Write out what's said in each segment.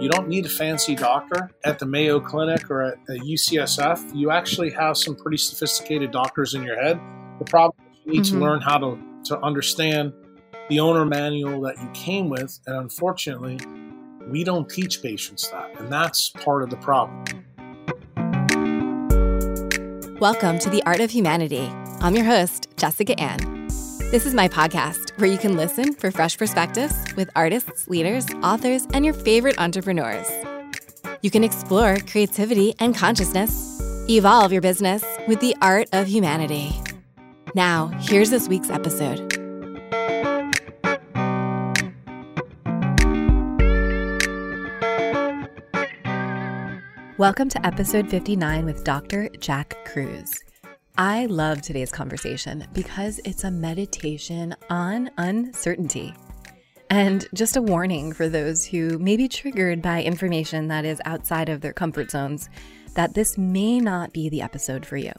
You don't need a fancy doctor at the Mayo Clinic or at the UCSF. You actually have some pretty sophisticated doctors in your head. The problem is you need mm-hmm. to learn how to, to understand the owner manual that you came with. And unfortunately, we don't teach patients that. And that's part of the problem. Welcome to The Art of Humanity. I'm your host, Jessica Ann. This is my podcast where you can listen for fresh perspectives with artists, leaders, authors, and your favorite entrepreneurs. You can explore creativity and consciousness, evolve your business with the art of humanity. Now, here's this week's episode. Welcome to episode 59 with Dr. Jack Kruse. I love today's conversation because it's a meditation on uncertainty. And just a warning for those who may be triggered by information that is outside of their comfort zones that this may not be the episode for you.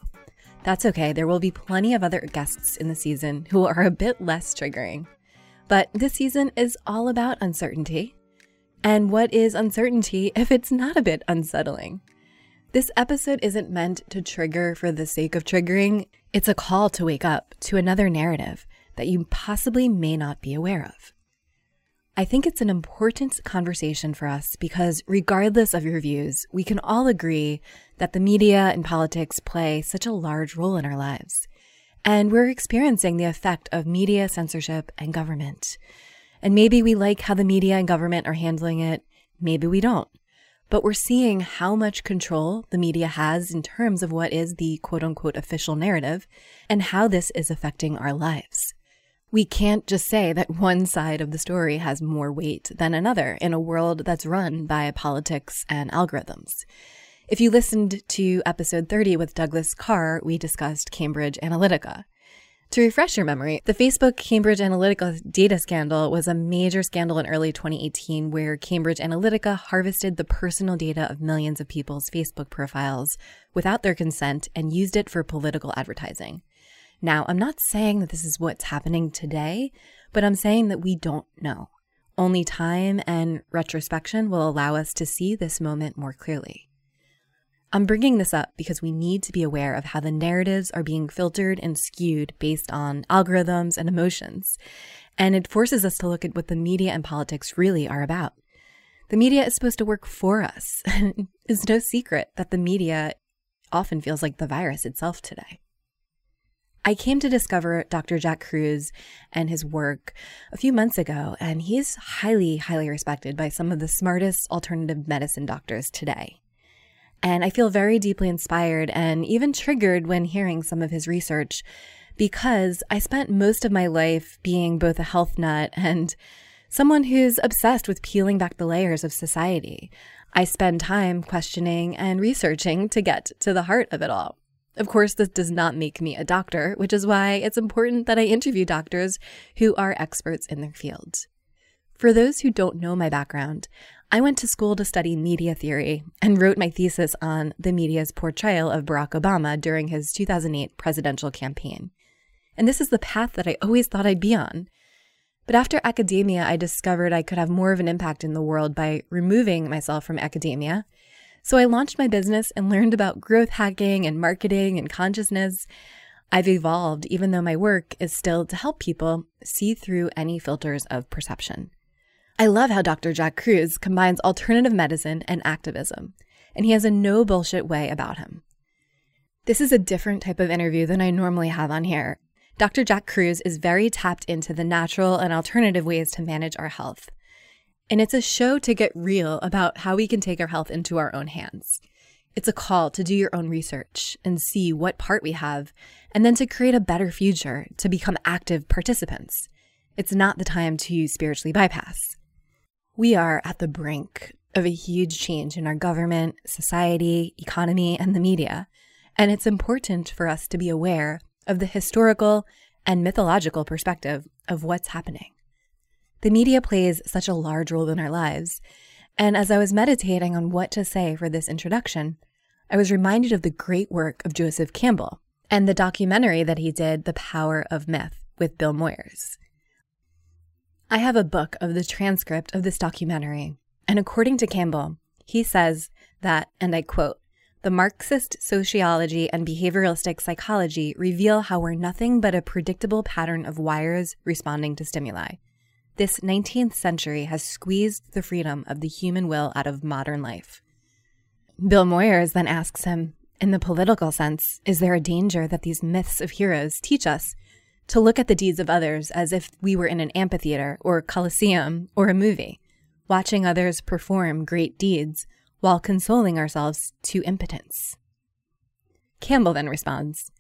That's okay, there will be plenty of other guests in the season who are a bit less triggering. But this season is all about uncertainty. And what is uncertainty if it's not a bit unsettling? This episode isn't meant to trigger for the sake of triggering. It's a call to wake up to another narrative that you possibly may not be aware of. I think it's an important conversation for us because, regardless of your views, we can all agree that the media and politics play such a large role in our lives. And we're experiencing the effect of media censorship and government. And maybe we like how the media and government are handling it, maybe we don't but we're seeing how much control the media has in terms of what is the quote unquote official narrative and how this is affecting our lives. We can't just say that one side of the story has more weight than another in a world that's run by politics and algorithms. If you listened to episode 30 with Douglas Carr, we discussed Cambridge Analytica. To refresh your memory, the Facebook Cambridge Analytica data scandal was a major scandal in early 2018 where Cambridge Analytica harvested the personal data of millions of people's Facebook profiles without their consent and used it for political advertising. Now, I'm not saying that this is what's happening today, but I'm saying that we don't know. Only time and retrospection will allow us to see this moment more clearly. I'm bringing this up because we need to be aware of how the narratives are being filtered and skewed based on algorithms and emotions. And it forces us to look at what the media and politics really are about. The media is supposed to work for us. it's no secret that the media often feels like the virus itself today. I came to discover Dr. Jack Kruse and his work a few months ago, and he's highly, highly respected by some of the smartest alternative medicine doctors today. And I feel very deeply inspired and even triggered when hearing some of his research because I spent most of my life being both a health nut and someone who's obsessed with peeling back the layers of society. I spend time questioning and researching to get to the heart of it all. Of course, this does not make me a doctor, which is why it's important that I interview doctors who are experts in their fields. For those who don't know my background, I went to school to study media theory and wrote my thesis on the media's portrayal of Barack Obama during his 2008 presidential campaign. And this is the path that I always thought I'd be on. But after academia, I discovered I could have more of an impact in the world by removing myself from academia. So I launched my business and learned about growth hacking and marketing and consciousness. I've evolved, even though my work is still to help people see through any filters of perception. I love how Dr. Jack Kruse combines alternative medicine and activism, and he has a no bullshit way about him. This is a different type of interview than I normally have on here. Dr. Jack Kruse is very tapped into the natural and alternative ways to manage our health. And it's a show to get real about how we can take our health into our own hands. It's a call to do your own research and see what part we have, and then to create a better future, to become active participants. It's not the time to spiritually bypass. We are at the brink of a huge change in our government, society, economy, and the media. And it's important for us to be aware of the historical and mythological perspective of what's happening. The media plays such a large role in our lives. And as I was meditating on what to say for this introduction, I was reminded of the great work of Joseph Campbell and the documentary that he did, The Power of Myth, with Bill Moyers. I have a book of the transcript of this documentary, And according to Campbell, he says that, and I quote, the Marxist sociology and behavioralistic psychology reveal how we're nothing but a predictable pattern of wires responding to stimuli. This 19th century has squeezed the freedom of the human will out of modern life. Bill Moyers then asks him, in the political sense, is there a danger that these myths of heroes teach us to look at the deeds of others as if we were in an amphitheater or coliseum or a movie, watching others perform great deeds while consoling ourselves to impotence. Campbell then responds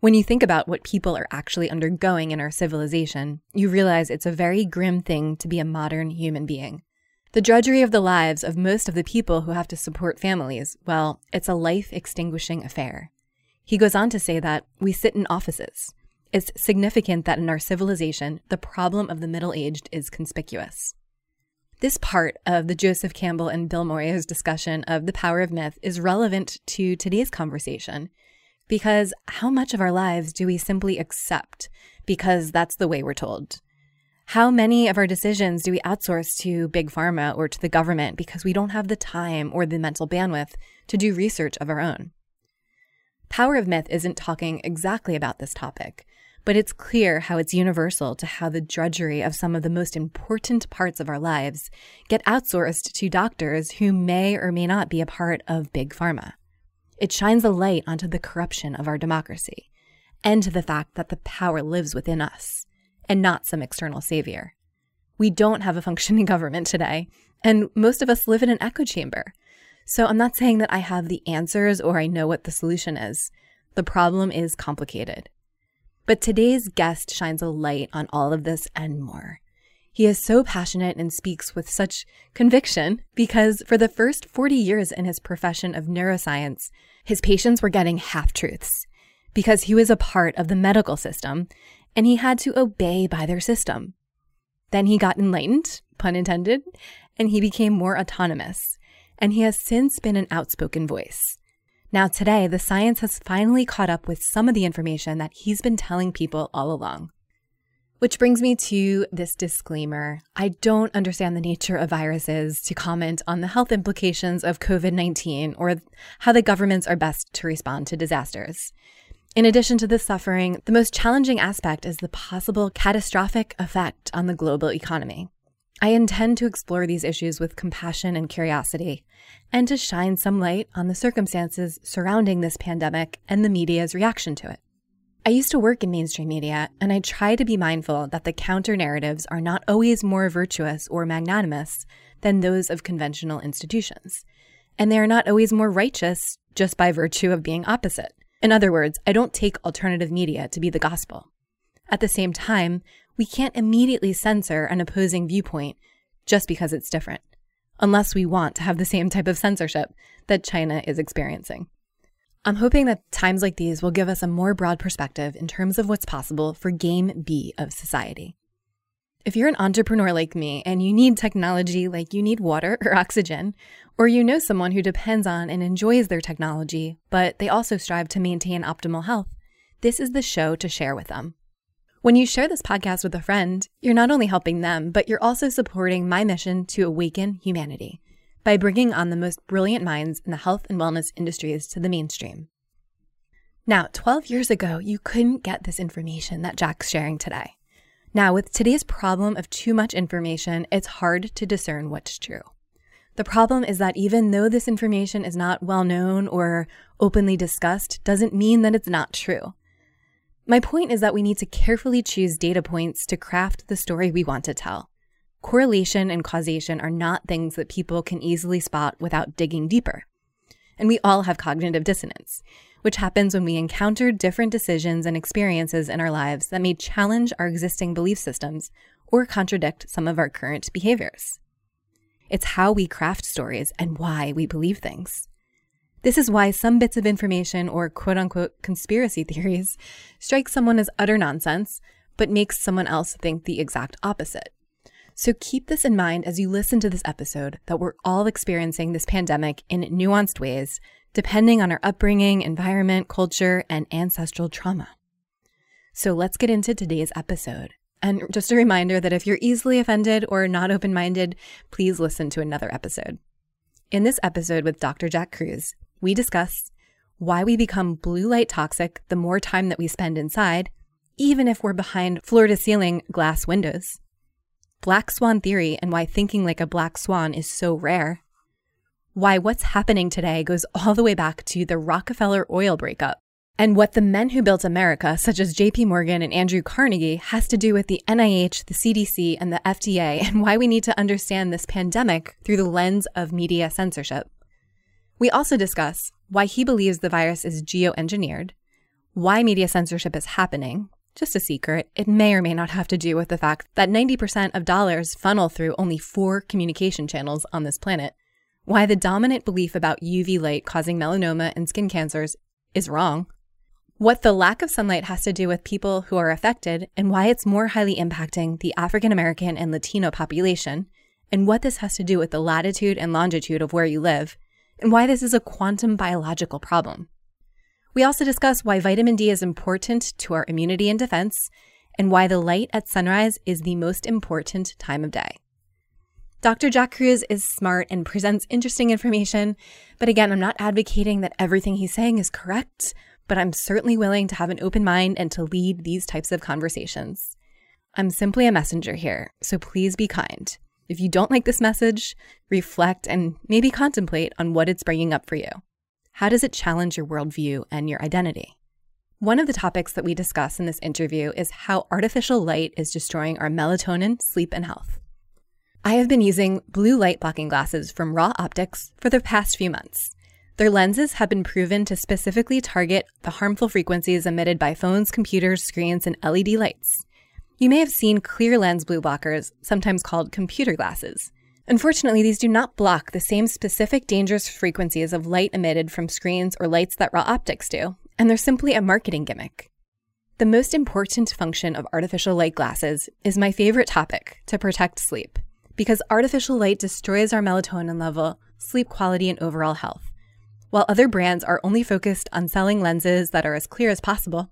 When you think about what people are actually undergoing in our civilization, you realize it's a very grim thing to be a modern human being. The drudgery of the lives of most of the people who have to support families, well, it's a life extinguishing affair. He goes on to say that we sit in offices. It's significant that in our civilization, the problem of the middle aged is conspicuous. This part of the Joseph Campbell and Bill Moyers discussion of the power of myth is relevant to today's conversation because how much of our lives do we simply accept because that's the way we're told? How many of our decisions do we outsource to big pharma or to the government because we don't have the time or the mental bandwidth to do research of our own? Power of Myth isn't talking exactly about this topic, but it's clear how it's universal to how the drudgery of some of the most important parts of our lives get outsourced to doctors who may or may not be a part of big pharma. It shines a light onto the corruption of our democracy and to the fact that the power lives within us and not some external savior. We don't have a functioning government today, and most of us live in an echo chamber. So I'm not saying that I have the answers or I know what the solution is. The problem is complicated. But today's guest shines a light on all of this and more. He is so passionate and speaks with such conviction because for the first 40 years in his profession of neuroscience, his patients were getting half truths because he was a part of the medical system and he had to obey by their system. Then he got enlightened, pun intended, and he became more autonomous. And he has since been an outspoken voice. Now, today, the science has finally caught up with some of the information that he's been telling people all along. Which brings me to this disclaimer. I don't understand the nature of viruses to comment on the health implications of COVID 19 or how the governments are best to respond to disasters. In addition to the suffering, the most challenging aspect is the possible catastrophic effect on the global economy. I intend to explore these issues with compassion and curiosity, and to shine some light on the circumstances surrounding this pandemic and the media's reaction to it. I used to work in mainstream media, and I try to be mindful that the counter narratives are not always more virtuous or magnanimous than those of conventional institutions. And they are not always more righteous just by virtue of being opposite. In other words, I don't take alternative media to be the gospel. At the same time, we can't immediately censor an opposing viewpoint just because it's different, unless we want to have the same type of censorship that China is experiencing. I'm hoping that times like these will give us a more broad perspective in terms of what's possible for game B of society. If you're an entrepreneur like me and you need technology like you need water or oxygen, or you know someone who depends on and enjoys their technology, but they also strive to maintain optimal health, this is the show to share with them. When you share this podcast with a friend, you're not only helping them, but you're also supporting my mission to awaken humanity by bringing on the most brilliant minds in the health and wellness industries to the mainstream. Now, 12 years ago, you couldn't get this information that Jack's sharing today. Now, with today's problem of too much information, it's hard to discern what's true. The problem is that even though this information is not well known or openly discussed, doesn't mean that it's not true. My point is that we need to carefully choose data points to craft the story we want to tell. Correlation and causation are not things that people can easily spot without digging deeper. And we all have cognitive dissonance, which happens when we encounter different decisions and experiences in our lives that may challenge our existing belief systems or contradict some of our current behaviors. It's how we craft stories and why we believe things. This is why some bits of information or quote unquote conspiracy theories strike someone as utter nonsense, but makes someone else think the exact opposite. So keep this in mind as you listen to this episode that we're all experiencing this pandemic in nuanced ways, depending on our upbringing, environment, culture, and ancestral trauma. So let's get into today's episode And just a reminder that if you're easily offended or not open minded, please listen to another episode. In this episode with Dr. Jack Kruse, we discuss why we become blue light toxic the more time that we spend inside, even if we're behind floor to ceiling glass windows, black swan theory and why thinking like a black swan is so rare, why what's happening today goes all the way back to the Rockefeller oil breakup, and what the men who built America, such as JP Morgan and Andrew Carnegie, has to do with the NIH, the CDC, and the FDA, and why we need to understand this pandemic through the lens of media censorship. We also discuss why he believes the virus is geoengineered, why media censorship is happening, just a secret, it may or may not have to do with the fact that 90% of dollars funnel through only four communication channels on this planet, why the dominant belief about UV light causing melanoma and skin cancers is wrong, what the lack of sunlight has to do with people who are affected, and why it's more highly impacting the African American and Latino population, and what this has to do with the latitude and longitude of where you live, and why this is a quantum biological problem. We also discuss why vitamin D is important to our immunity and defense, and why the light at sunrise is the most important time of day. Dr. Jack Kruse is smart and presents interesting information, but again, I'm not advocating that everything he's saying is correct but I'm certainly willing to have an open mind and to lead these types of conversations. I'm simply a messenger here, so please be kind. If you don't like this message, reflect and maybe contemplate on what it's bringing up for you. How does it challenge your worldview and your identity? One of the topics that we discuss in this interview is how artificial light is destroying our melatonin, sleep, and health. I have been using blue light blocking glasses from Ra Optics for the past few months. Their lenses have been proven to specifically target the harmful frequencies emitted by phones, computers, screens, and LED lights. You may have seen clear lens blue blockers, sometimes called computer glasses. Unfortunately, these do not block the same specific dangerous frequencies of light emitted from screens or lights that Ra Optics do, and they're simply a marketing gimmick. The most important function of artificial light glasses is my favorite topic to protect sleep, because artificial light destroys our melatonin level, sleep quality, and overall health while other brands are only focused on selling lenses that are as clear as possible.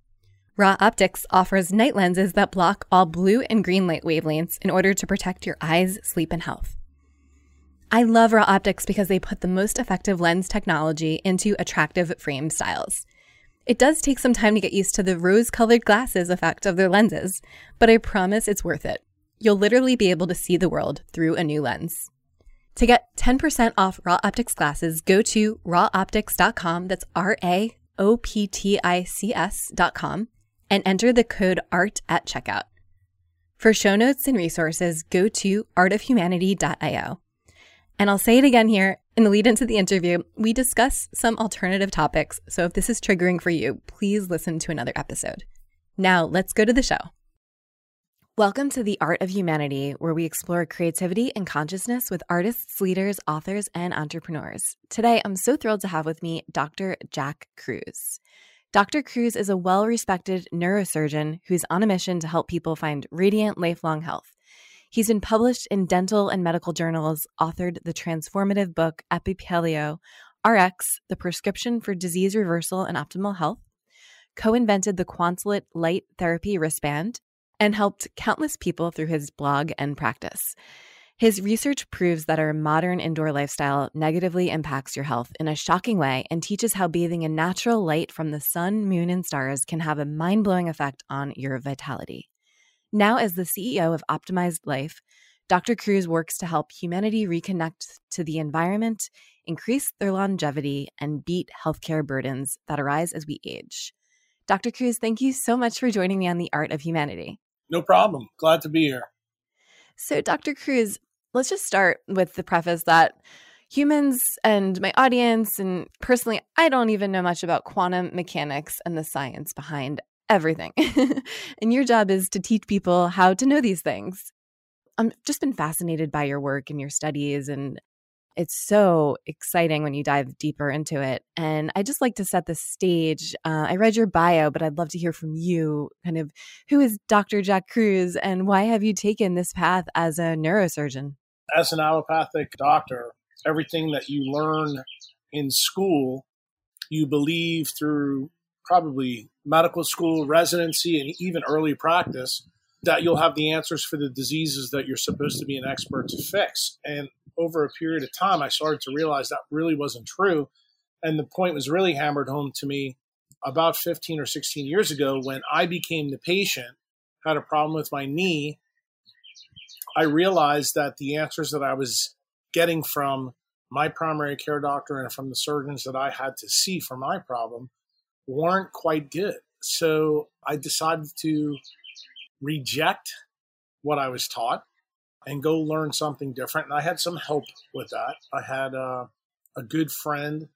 Ra Optics offers night lenses that block all blue and green light wavelengths in order to protect your eyes, sleep, and health. I love Ra Optics because they put the most effective lens technology into attractive frame styles. It does take some time to get used to the rose colored glasses effect of their lenses, but I promise it's worth it. You'll literally be able to see the world through a new lens. To get 10% off Ra Optics glasses, go to raoptics.com. That's R A O P T I C S.com and enter the code ART at checkout. For show notes and resources, go to artofhumanity.io. And I'll say it again here in the lead into the interview, we discuss some alternative topics. So if this is triggering for you, please listen to another episode. Now let's go to the show. Welcome to The Art of Humanity, where we explore creativity and consciousness with artists, leaders, authors, and entrepreneurs. Today, I'm so thrilled to have with me Dr. Jack Kruse. Dr. Kruse is a well respected neurosurgeon who's on a mission to help people find radiant, lifelong health. He's been published in dental and medical journals, authored the transformative book Epi-Paleo Rx, the prescription for disease reversal and optimal health, co invented the Quantlet Light Therapy wristband and helped countless people through his blog and practice. His research proves that our modern indoor lifestyle negatively impacts your health in a shocking way and teaches how bathing in natural light from the sun, moon, and stars can have a mind blowing effect on your vitality. Now, as the CEO of Optimized Life, Dr. Kruse works to help humanity reconnect to the environment, increase their longevity, and beat healthcare burdens that arise as we age. Dr. Kruse, thank you so much for joining me on The Art of Humanity. No problem. Glad to be here. So, Dr. Kruse, let's just start with the preface that humans and my audience, and personally, I don't even know much about quantum mechanics and the science behind everything. and your job is to teach people how to know these things. I've just been fascinated by your work and your studies and it's so exciting when you dive deeper into it. And I just like to set the stage. Uh, I read your bio, but I'd love to hear from you kind of who is Dr. Jack Kruse and why have you taken this path as a neurosurgeon? As an allopathic doctor, everything that you learn in school, you believe through probably medical school, residency, and even early practice that you'll have the answers for the diseases that you're supposed to be an expert to fix. And over a period of time, I started to realize that really wasn't true. And the point was really hammered home to me about 15 or 16 years ago when I became the patient, had a problem with my knee. I realized that the answers that I was getting from my primary care doctor and from the surgeons that I had to see for my problem weren't quite good. So I decided to reject what I was taught and go learn something different. And I had some help with that. I had uh, a good friend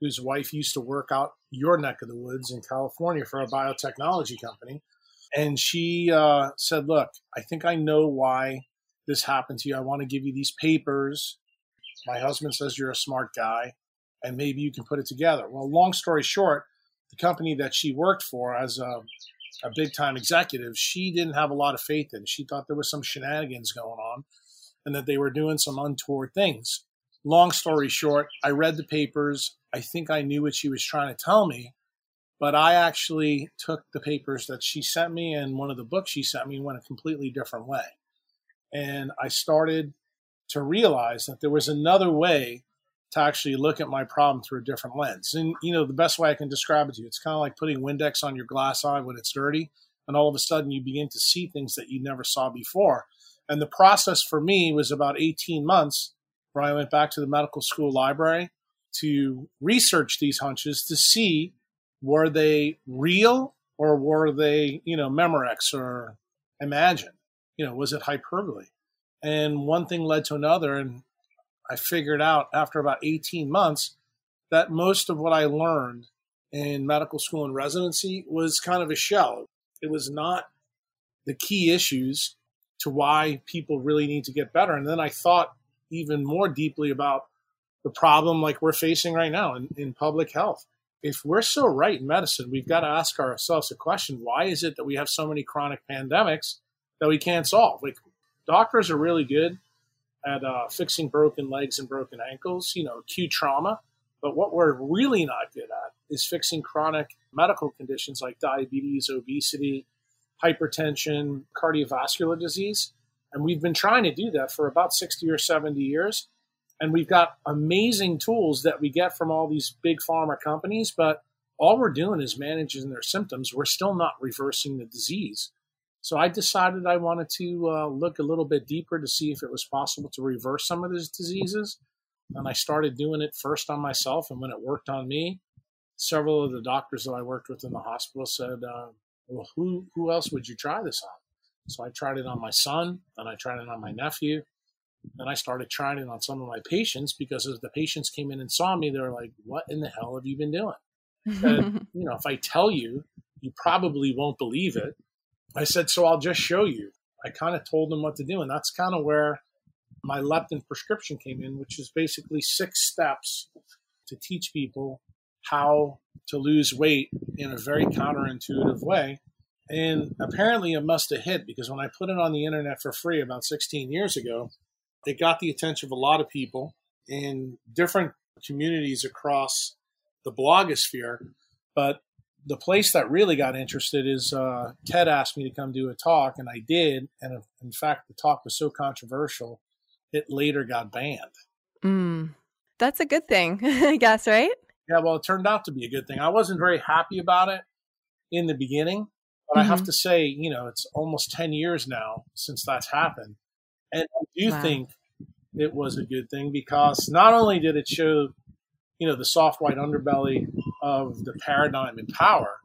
whose wife used to work out your neck of the woods in California for a biotechnology company. And she uh, said, Look, I think I know why this happened to you. I want to give you these papers. My husband says you're a smart guy and maybe you can put it together. Well, long story short, the company that she worked for as a, a big time executive, she didn't have a lot of faith in. She thought there was some shenanigans going on and that they were doing some untoward things. Long story short, I read the papers. I think I knew what she was trying to tell me, but I actually took the papers that she sent me and one of the books she sent me went a completely different way. And I started to realize that there was another way to actually look at my problem through a different lens. And you know, the best way I can describe it to you, it's kind of like putting Windex on your glass eye when it's dirty, and all of a sudden you begin to see things that you never saw before. And the process for me was about 18 months where I went back to the medical school library to research these hunches to see were they real or were they, you know, Memorex or Imagine? You know, was it hyperbole? And one thing led to another. And I figured out after about 18 months that most of what I learned in medical school and residency was kind of a shell. It was not the key issues to why people really need to get better. And then I thought even more deeply about the problem like we're facing right now in, in public health. If we're so right in medicine, we've got to ask ourselves a question why is it that we have so many chronic pandemics that we can't solve? Like doctors are really good at uh, fixing broken legs and broken ankles, you know, acute trauma. But what we're really not good at is fixing chronic medical conditions like diabetes, obesity, hypertension, cardiovascular disease. And we've been trying to do that for about 60 or 70 years. And we've got amazing tools that we get from all these big pharma companies, but all we're doing is managing their symptoms. We're still not reversing the disease. So I decided I wanted to uh, look a little bit deeper to see if it was possible to reverse some of these diseases. And I started doing it first on myself. And when it worked on me, several of the doctors that I worked with in the hospital said, uh, Well, who, who else would you try this on? So I tried it on my son, then I tried it on my nephew. Then I started trying it on some of my patients because as the patients came in and saw me, they were like, What in the hell have you been doing? and, you know, if I tell you, you probably won't believe it I said, so I'll just show you. I kind of told them what to do. And that's kind of where my leptin prescription came in, which is basically six steps to teach people how to lose weight in a very counterintuitive way. And apparently it must have hit because when I put it on the internet for free about 16 years ago, it got the attention of a lot of people in different communities across the blogosphere. But the place that really got interested is uh, Ted asked me to come do a talk, and I did. And in fact, the talk was so controversial, it later got banned. Mm, that's a good thing, I guess, right? Yeah, well, it turned out to be a good thing. I wasn't very happy about it in the beginning, but mm-hmm. I have mm-hmm. to say, you know, it's almost 10 years now since that's happened. And I do wow. think it was a good thing because not only did it show you know the soft white underbelly of the paradigm and power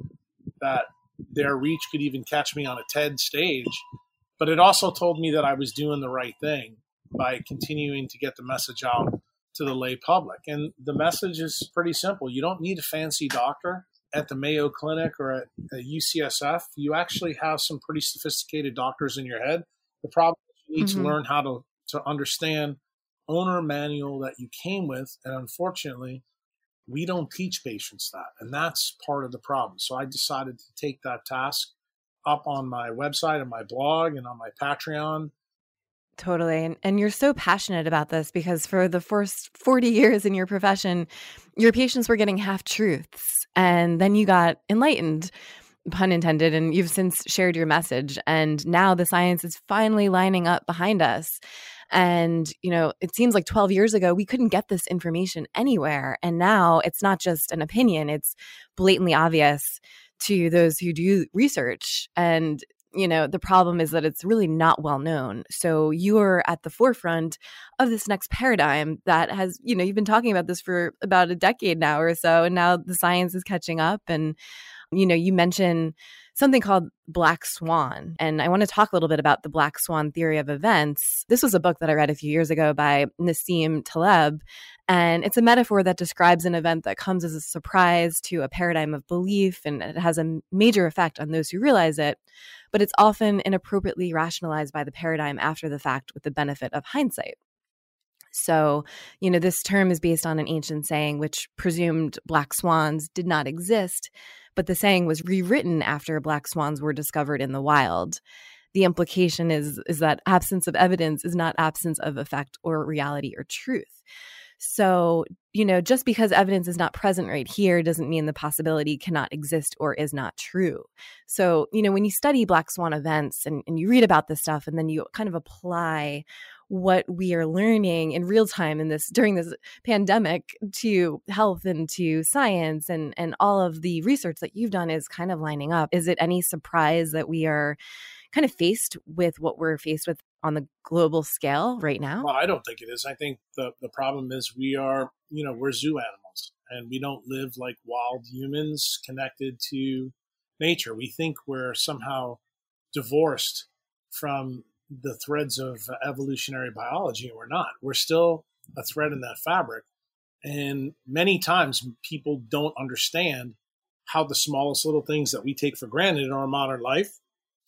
that their reach could even catch me on a TED stage. But it also told me that I was doing the right thing by continuing to get the message out to the lay public. And the message is pretty simple. You don't need a fancy doctor at the Mayo Clinic or at, at UCSF. You actually have some pretty sophisticated doctors in your head. The problem is you need mm-hmm. to learn how to, to understand owner manual that you came with. And unfortunately, we don't teach patients that. And that's part of the problem. So I decided to take that task up on my website and my blog and on my Patreon. Totally. And, and you're so passionate about this because for the first 40 years in your profession, your patients were getting half truths and then you got enlightened. pun intended. And you've since shared your message. And now the science is finally lining up behind us. And, you know, it seems like 12 years ago, we couldn't get this information anywhere. And now it's not just an opinion, it's blatantly obvious to those who do research. And you know the problem is that it's really not well known so you're at the forefront of this next paradigm that has you know you've been talking about this for about a decade now or so and now the science is catching up and you know you mentioned something called Black Swan. And I want to talk a little bit about the Black Swan theory of events. This was a book that I read a few years ago by Nassim Taleb. And it's a metaphor that describes an event that comes as a surprise to a paradigm of belief, and it has a major effect on those who realize it. But it's often inappropriately rationalized by the paradigm after the fact with the benefit of hindsight. So, you know, this term is based on an ancient saying which presumed black swans did not exist, but the saying was rewritten after black swans were discovered in the wild. The implication is is that absence of evidence is not absence of effect or reality or truth. So, you know, just because evidence is not present right here doesn't mean the possibility cannot exist or is not true. So, you know, when you study black swan events and, and you read about this stuff and then you kind of apply what we are learning in real time in this during this pandemic to health and to science and and all of the research that you've done is kind of lining up. Is it any surprise that we are kind of faced with what we're faced with on the global scale right now? Well i don't think it is. I think the the problem is we are you know we're zoo animals and we don't live like wild humans connected to nature. We think we're somehow divorced from the threads of evolutionary biology and we're not. We're still a thread in that fabric. And many times people don't understand how the smallest little things that we take for granted in our modern life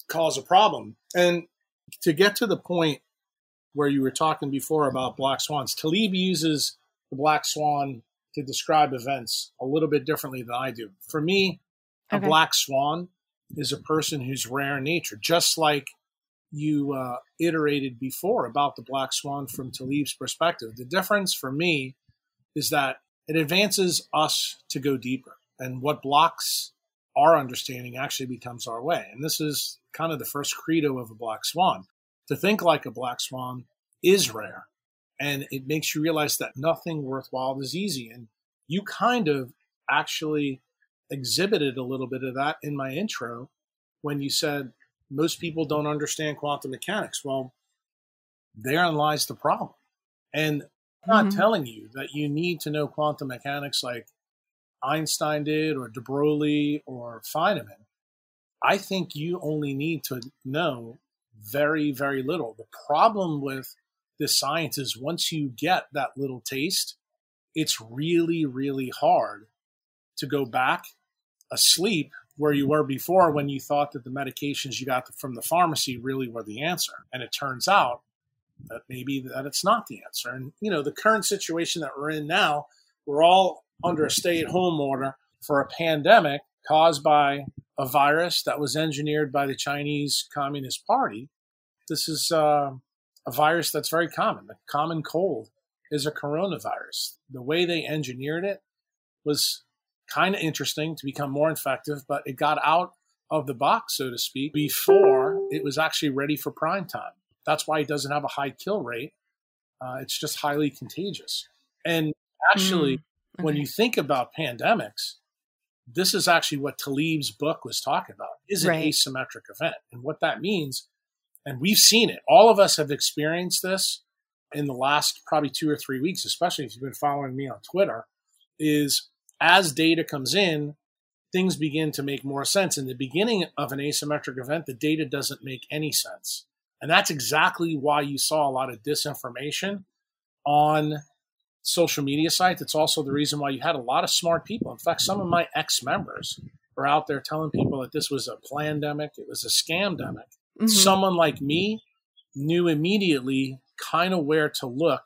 cause a problem. And to get to the point where you were talking before about black swans, Taleb uses the black swan to describe events a little bit differently than I do. For me, a okay. black swan is a person who's rare in nature, just like you uh, iterated before about the black swan from Taleb's perspective. The difference for me is that it advances us to go deeper, and what blocks our understanding actually becomes our way. And this is kind of the first credo of a black swan. To think like a black swan is rare, and it makes you realize that nothing worthwhile is easy. And you kind of actually exhibited a little bit of that in my intro when you said most people don't understand quantum mechanics. Well, therein lies the problem. And I'm not mm-hmm. telling you that you need to know quantum mechanics like Einstein did or de Broglie or Feynman. I think you only need to know very, very little. The problem with this science is once you get that little taste, it's really, really hard to go back asleep where you were before when you thought that the medications you got from the pharmacy really were the answer. And it turns out that maybe that it's not the answer. And, you know, the current situation that we're in now, we're all under a stay at home order for a pandemic caused by a virus that was engineered by the Chinese Communist Party. This is uh, a virus that's very common. The common cold is a coronavirus. The way they engineered it was kind of interesting to become more effective, but it got out of the box, so to speak, before it was actually ready for prime time. That's why it doesn't have a high kill rate. Uh, it's just highly contagious. And actually, mm, okay. when you think about pandemics, this is actually what Taleb's book was talking about is an right. asymmetric event. And what that means, and we've seen it, all of us have experienced this in the last probably two or three weeks, especially if you've been following me on Twitter, is as data comes in, things begin to make more sense. In the beginning of an asymmetric event, the data doesn't make any sense. And that's exactly why you saw a lot of disinformation on social media sites. It's also the reason why you had a lot of smart people. In fact, some of my ex members were out there telling people that this was a pandemic, it was a scamdemic. Mm-hmm. Someone like me knew immediately kind of where to look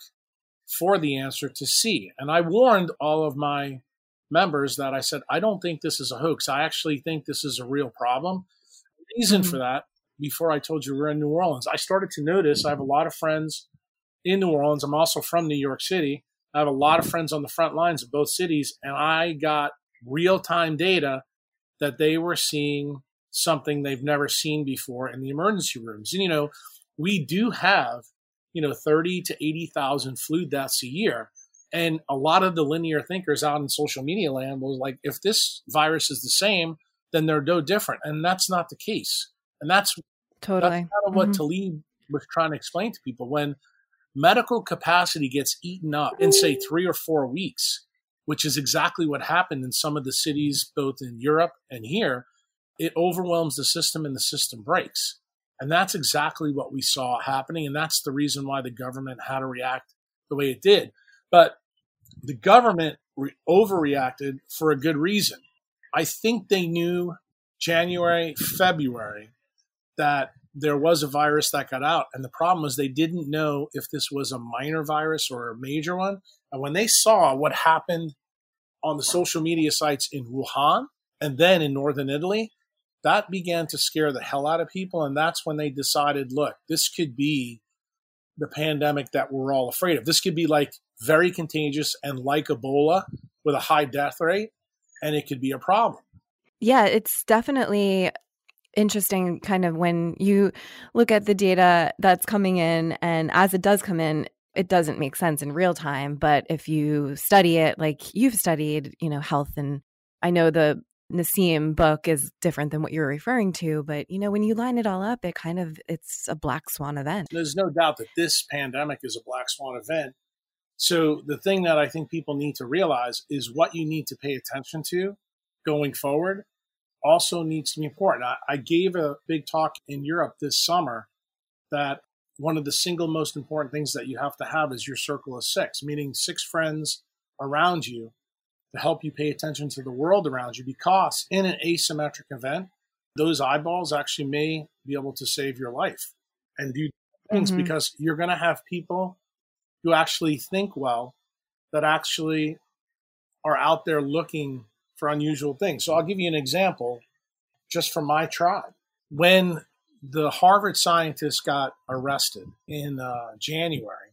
for the answer to see. And I warned all of my members that I said, I don't think this is a hoax. I actually think this is a real problem. The reason mm-hmm. for that, before I told you we're in New Orleans, I started to notice I have a lot of friends in New Orleans. I'm also from New York City. I have a lot of friends on the front lines of both cities, and I got real time data that they were seeing something they've never seen before in the emergency rooms. And, you know, we do have, you know, 30 to 80,000 flu deaths a year. And a lot of the linear thinkers out in social media land was like, if this virus is the same, then they're no different. And that's not the case. And that's totally that's kind of what mm-hmm. Taleb was trying to explain to people. When medical capacity gets eaten up in, say, three or four weeks, which is exactly what happened in some of the cities, both in Europe and here, it overwhelms the system and the system breaks. And that's exactly what we saw happening. And that's the reason why the government had to react the way it did. But the government re- overreacted for a good reason. I think they knew January, February that there was a virus that got out. And the problem was they didn't know if this was a minor virus or a major one. And when they saw what happened on the social media sites in Wuhan and then in northern Italy, that began to scare the hell out of people. And that's when they decided look, this could be the pandemic that we're all afraid of. This could be like very contagious and like Ebola with a high death rate, and it could be a problem. Yeah, it's definitely interesting kind of when you look at the data that's coming in and as it does come in it doesn't make sense in real time but if you study it like you've studied you know health and i know the Nassim book is different than what you're referring to, but you know, when you line it all up, it kind of it's a black swan event. There's no doubt that this pandemic is a black swan event. So the thing that I think people need to realize is what you need to pay attention to going forward also needs to be important. I, I gave a big talk in Europe this summer that one of the single most important things that you have to have is your circle of six, meaning six friends around you to help you pay attention to the world around you because in an asymmetric event, those eyeballs actually may be able to save your life and do things mm-hmm. because you're going to have people who actually think well that actually are out there looking for unusual things. So I'll give you an example just from my tribe. When the Harvard scientists got arrested in uh, January,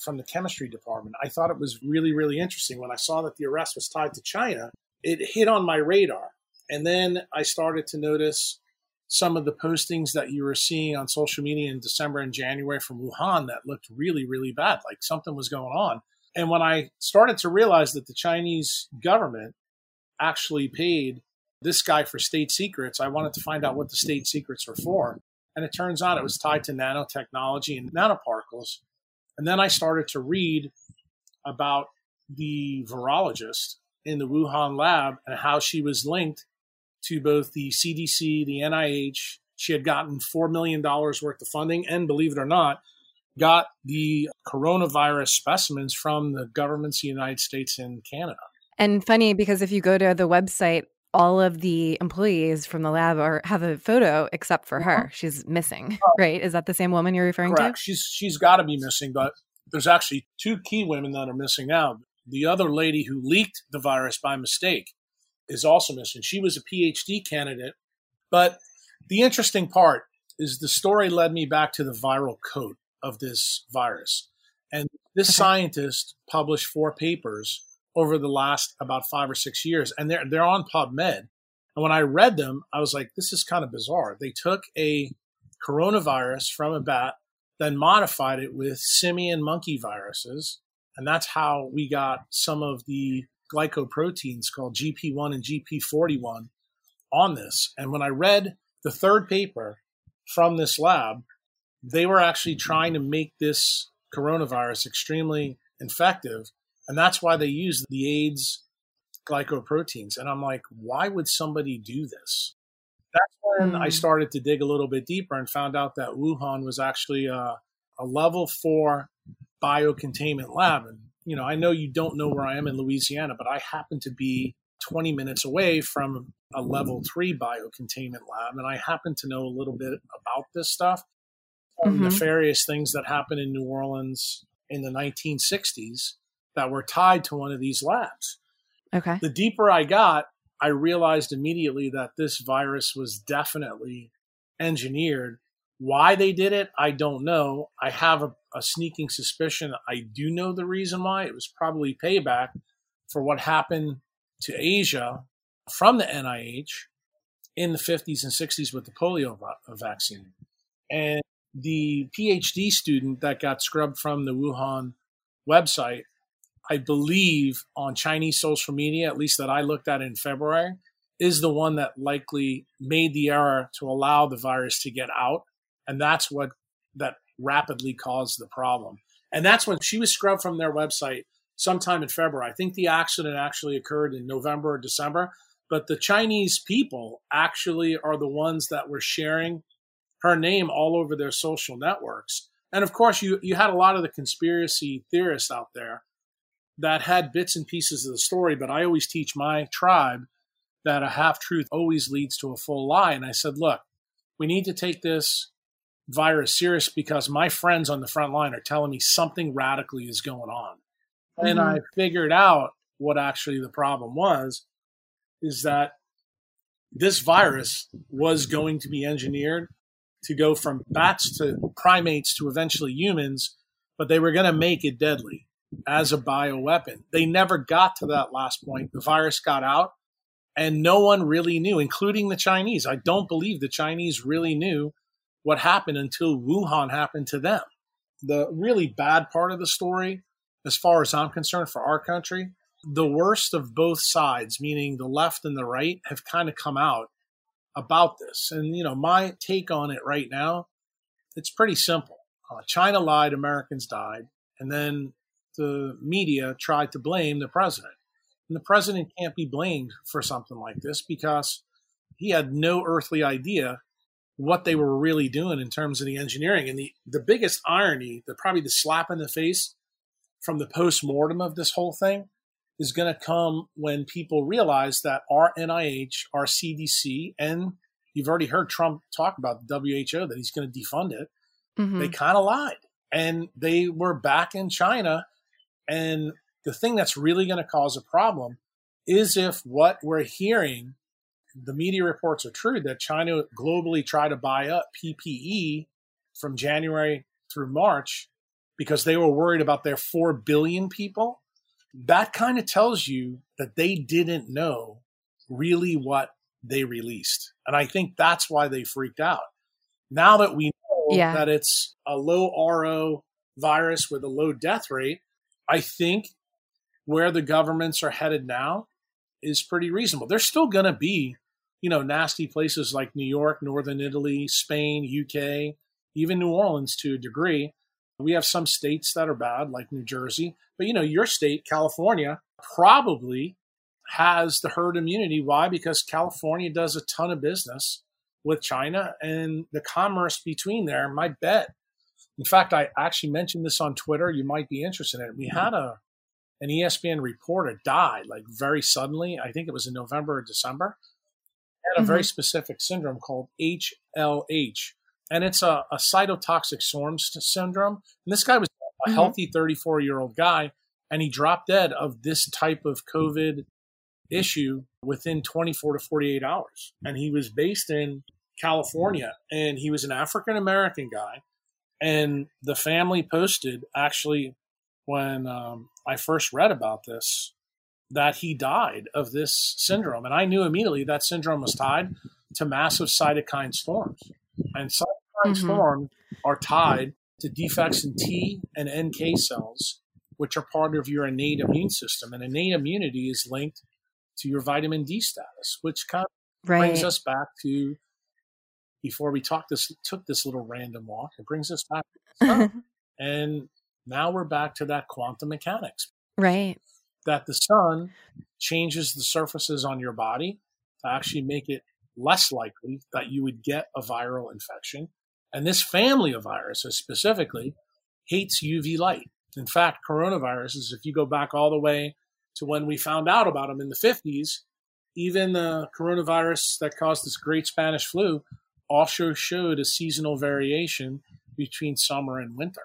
from the chemistry department. I thought it was really, really interesting. When I saw that the arrest was tied to China, it hit on my radar. And then I started to notice some of the postings that you were seeing on social media in December and January from Wuhan that looked really, really bad, like something was going on. And when I started to realize that the Chinese government actually paid this guy for state secrets, I wanted to find out what the state secrets were for. And it turns out it was tied to nanotechnology and nanoparticles and then I started to read about the virologist in the Wuhan lab and how she was linked to both the CDC, the NIH. She had gotten $4 million worth of funding and, believe it or not, got the coronavirus specimens from the governments of the United States and Canada. And funny because if you go to the website, all of the employees from the lab are have a photo except for her. Mm-hmm. She's missing, oh. right? Is that the same woman you're referring Correct. to? She's she's got to be missing, but there's actually two key women that are missing now. The other lady who leaked the virus by mistake is also missing. She was a PhD candidate, but the interesting part is the story led me back to the viral coat of this virus. And this okay. scientist published four papers over the last about five or six years, and they're they're on PubMed. And when I read them, I was like, this is kind of bizarre. They took a coronavirus from a bat, then modified it with simian monkey viruses, and that's how we got some of the glycoproteins called GP1 and GP41 on this. And when I read the third paper from this lab, they were actually trying to make this coronavirus extremely infective and that's why they used the AIDS glycoproteins. And I'm like, why would somebody do this? That's when mm. I hmm. started to dig a little bit deeper and found out that Wuhan was actually a, a level four biocontainment lab. And, you know, I know you don't know where I am in Louisiana, but I happen to be 20 minutes away from a level three biocontainment lab. And I happen to know a little bit about this stuff. Mm-hmm. Nefarious things that happened in New Orleans in the 1960s that were tied to one of these labs. Okay. The deeper I got, I realized immediately that this virus was definitely engineered. Why they did it, I don't know. I have a, a sneaking suspicion. I do know the reason why. It was probably payback for what happened to Asia from the NIH in the 50s and 60s with the polio uh, vaccine. And the PhD student that got scrubbed from the Wuhan website, I believe on Chinese social media, at least that I looked at in February, is the one that likely made the error to allow the virus to get out. And that's what that rapidly caused the problem. And that's when she was scrubbed from their website sometime in February. I think the accident actually occurred in November or December. But the Chinese people actually are the ones that were sharing her name all over their social networks. And of course, you, you had a lot of the conspiracy theorists out there that had bits and pieces of the story. But I always teach my tribe that a half truth always leads to a full lie. And I said, look, we need to take this virus serious because my friends on the front line are telling me something radically is going on. Mm-hmm. And I figured out what actually the problem was is that this virus was going to be engineered to go from bats to primates to eventually humans, but they were going to make it deadly as a bioweapon. They never got to that last point. The virus got out, and no one really knew, including the Chinese. I don't believe the Chinese really knew what happened until Wuhan happened to them. The really bad part of the story, as far as I'm concerned, for our country, the worst of both sides, meaning the left and the right, have kind of come out about this. And, you know, my take on it right now, it's pretty simple. Uh, China lied, Americans died. And then the media tried to blame the president. And the president can't be blamed for something like this because he had no earthly idea what they were really doing in terms of the engineering. And the, the biggest irony, the probably the slap in the face from the post mortem of this whole thing is going to come when people realize that our NIH, our CDC, and you've already heard Trump talk about the WHO that he's going to defund it. Mm-hmm. They kind of lied and they were back in China. And the thing that's really going to cause a problem is if what we're hearing, the media reports are true that China globally tried to buy up PPE from January through March because they were worried about their 4 billion people that kind of tells you that they didn't know really what they released. And I think that's why they freaked out. Now that we know yeah. that it's a low RO virus with a low death rate, I think where the governments are headed now is pretty reasonable. There's still going to be, you know, nasty places like New York, Northern Italy, Spain, UK, even New Orleans to a degree. We have some states that are bad, like New Jersey, but you know, your state, California, probably has the herd immunity. Why? Because California does a ton of business with China and the commerce between there. My bet. In fact, I actually mentioned this on Twitter. You might be interested in it. We mm-hmm. had a an ESPN reporter died like very suddenly. I think it was in November or December. Had a mm-hmm. very specific syndrome called HLH, and it's a, a cytotoxic storm syndrome. And this guy was a mm-hmm. healthy 34 year old guy, and he dropped dead of this type of COVID issue within 24 to 48 hours. And he was based in California, and he was an African American guy. And the family posted actually when um, I first read about this that he died of this syndrome. And I knew immediately that syndrome was tied to massive cytokine storms. And cytokine mm-hmm. storms are tied to defects in T and NK cells, which are part of your innate immune system. And innate immunity is linked to your vitamin D status, which kind of right. brings us back to before we talked this took this little random walk. It brings us back, and now we're back to that quantum mechanics, right? That the sun changes the surfaces on your body to actually make it less likely that you would get a viral infection and this family of viruses specifically hates UV light. In fact, coronaviruses, if you go back all the way to when we found out about them in the 50s, even the coronavirus that caused this great Spanish flu also showed a seasonal variation between summer and winter.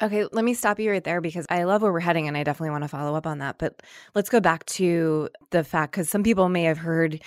Okay, let me stop you right there because I love where we're heading and I definitely want to follow up on that. But let's go back to the fact because some people may have heard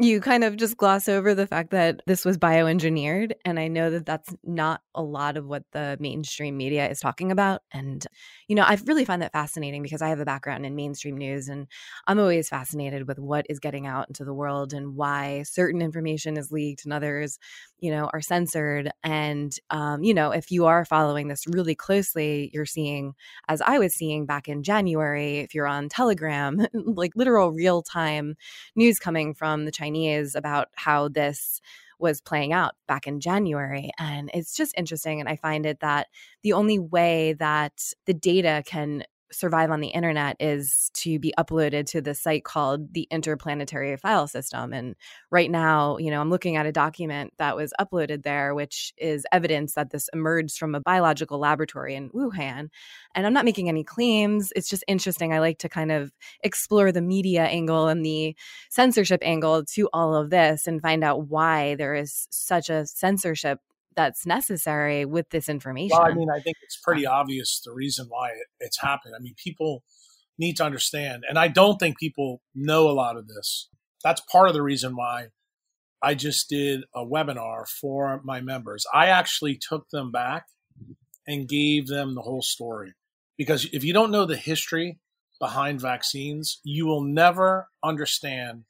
you kind of just gloss over the fact that this was bioengineered. And I know that that's not a lot of what the mainstream media is talking about. And, you know, I really find that fascinating because I have a background in mainstream news and I'm always fascinated with what is getting out into the world and why certain information is leaked and others, you know, are censored. And, um, you know, if you are following this really closely, you're seeing, as I was seeing back in January, if you're on Telegram, like literal real time news coming from the Chinese about how this was playing out back in January. And it's just interesting. And I find it that the only way that the data can survive on the internet is to be uploaded to the site called the Interplanetary File System. And right now, you know, I'm looking at a document that was uploaded there, which is evidence that this emerged from a biological laboratory in Wuhan. And I'm not making any claims. It's just interesting. I like to kind of explore the media angle and the censorship angle to all of this and find out why there is such a censorship that's necessary with this information. Well, I mean, I think it's pretty obvious the reason why it, it's happened. I mean, people need to understand, and I don't think people know a lot of this. That's part of the reason why I just did a webinar for my members. I actually took them back and gave them the whole story. Because if you don't know the history behind vaccines, you will never understand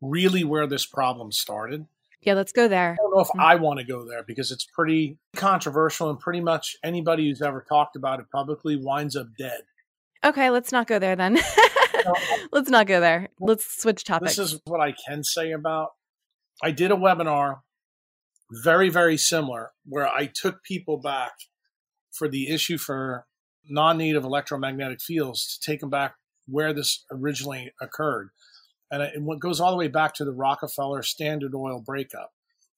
really where this problem started yeah, let's go there. I don't know if mm. I want to go there because it's pretty controversial and pretty much anybody who's ever talked about it publicly winds up dead. Okay, let's not go there then. let's not go there. Let's switch topics. This is what I can say about I did a webinar very very similar where I took people back for the issue for non-native electromagnetic fields to take them back where this originally occurred and it goes all the way back to the Rockefeller Standard Oil breakup.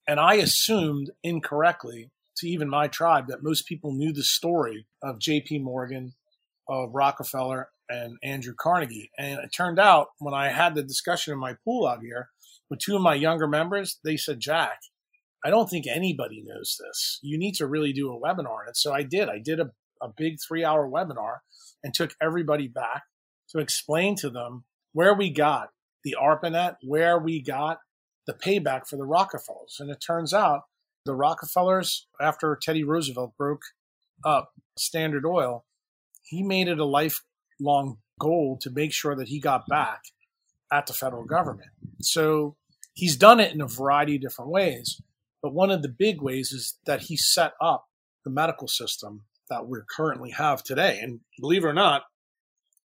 And I assumed incorrectly to even my tribe that most people knew the story of J.P. Morgan, of Rockefeller, and Andrew Carnegie. And it turned out when I had the discussion in my pool out here with two of my younger members, they said, Jack, I don't think anybody knows this. You need to really do a webinar. And so I did. I did a, a big three hour webinar and took everybody back to explain to them where we got the ARPANET, where we got the payback for the Rockefellers. And it turns out the Rockefellers, after Teddy Roosevelt broke up Standard Oil, he made it a lifelong goal to make sure that he got back at the federal government. So he's done it in a variety of different ways. But one of the big ways is that he set up the medical system that we currently have today. And believe it or not,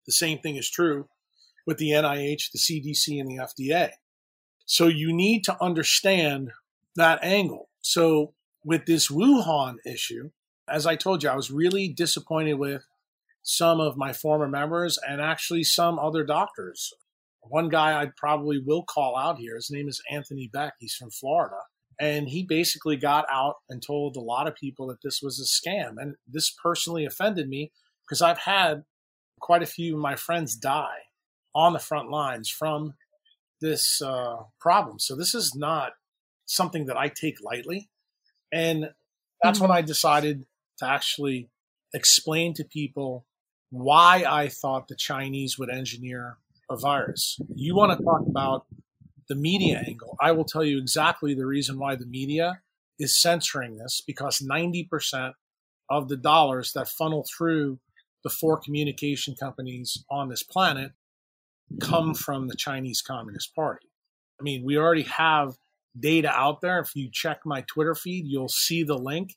the same thing is true with the NIH, the CDC, and the FDA. So you need to understand that angle. So with this Wuhan issue, as I told you, I was really disappointed with some of my former members and actually some other doctors. One guy I probably will call out here, his name is Anthony Beck. He's from Florida. And he basically got out and told a lot of people that this was a scam. And this personally offended me because I've had quite a few of my friends die on the front lines from this uh, problem. So this is not something that I take lightly. And that's mm-hmm. when I decided to actually explain to people why I thought the Chinese would engineer a virus. You want to talk about the media angle. I will tell you exactly the reason why the media is censoring this because 90% of the dollars that funnel through the four communication companies on this planet come from the Chinese Communist Party. I mean, we already have data out there. If you check my Twitter feed, you'll see the link.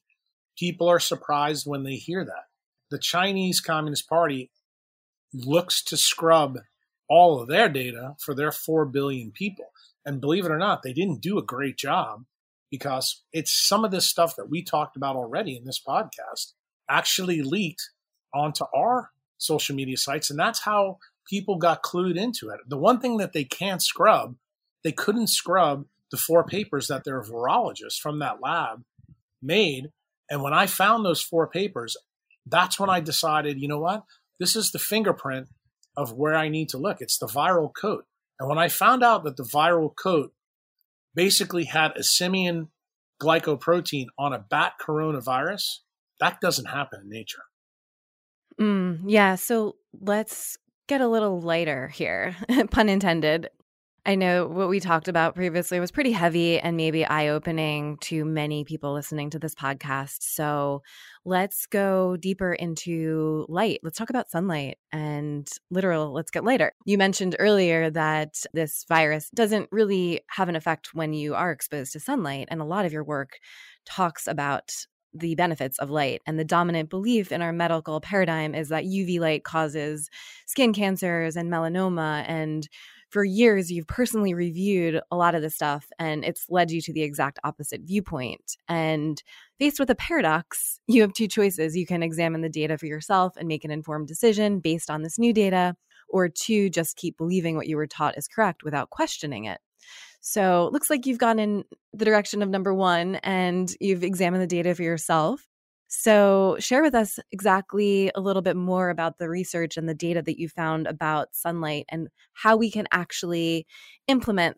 People are surprised when they hear that. The Chinese Communist Party looks to scrub all of their data for their 4 billion people. And believe it or not, they didn't do a great job because it's some of this stuff that we talked about already in this podcast actually leaked onto our social media sites. And that's how people got clued into it. The one thing that they can't scrub, they couldn't scrub the four papers that their virologists from that lab made. And when I found those four papers, that's when I decided, you know what? This is the fingerprint of where I need to look. It's the viral coat. And when I found out that the viral coat basically had a simian glycoprotein on a bat coronavirus, that doesn't happen in nature. Mm, yeah. So let's get a little lighter here, pun intended. I know what we talked about previously was pretty heavy and maybe eye opening to many people listening to this podcast. So let's go deeper into light. Let's talk about sunlight and literal, let's get lighter. You mentioned earlier that this virus doesn't really have an effect when you are exposed to sunlight. And a lot of your work talks about the benefits of light. And the dominant belief in our medical paradigm is that UV light causes skin cancers and melanoma and for years you've personally reviewed a lot of this stuff and it's led you to the exact opposite viewpoint. And faced with a paradox, you have two choices. You can examine the data for yourself and make an informed decision based on this new data, or two, just keep believing what you were taught is correct without questioning it. So, it looks like you've gone in the direction of number one and you've examined the data for yourself. So, share with us exactly a little bit more about the research and the data that you found about sunlight and how we can actually implement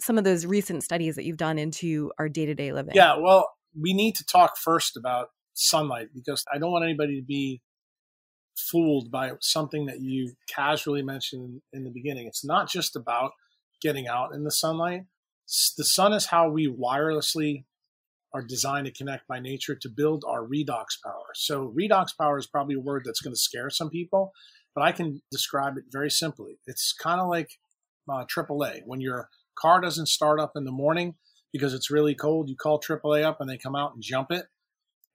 some of those recent studies that you've done into our day to day living. Yeah, well, we need to talk first about sunlight because I don't want anybody to be fooled by something that you casually mentioned in the beginning. It's not just about getting out in the sunlight. The sun is how we wirelessly are designed to connect by nature to build our redox power. So, redox power is probably a word that's going to scare some people, but I can describe it very simply. It's kind of like uh, AAA. When your car doesn't start up in the morning because it's really cold, you call AAA up and they come out and jump it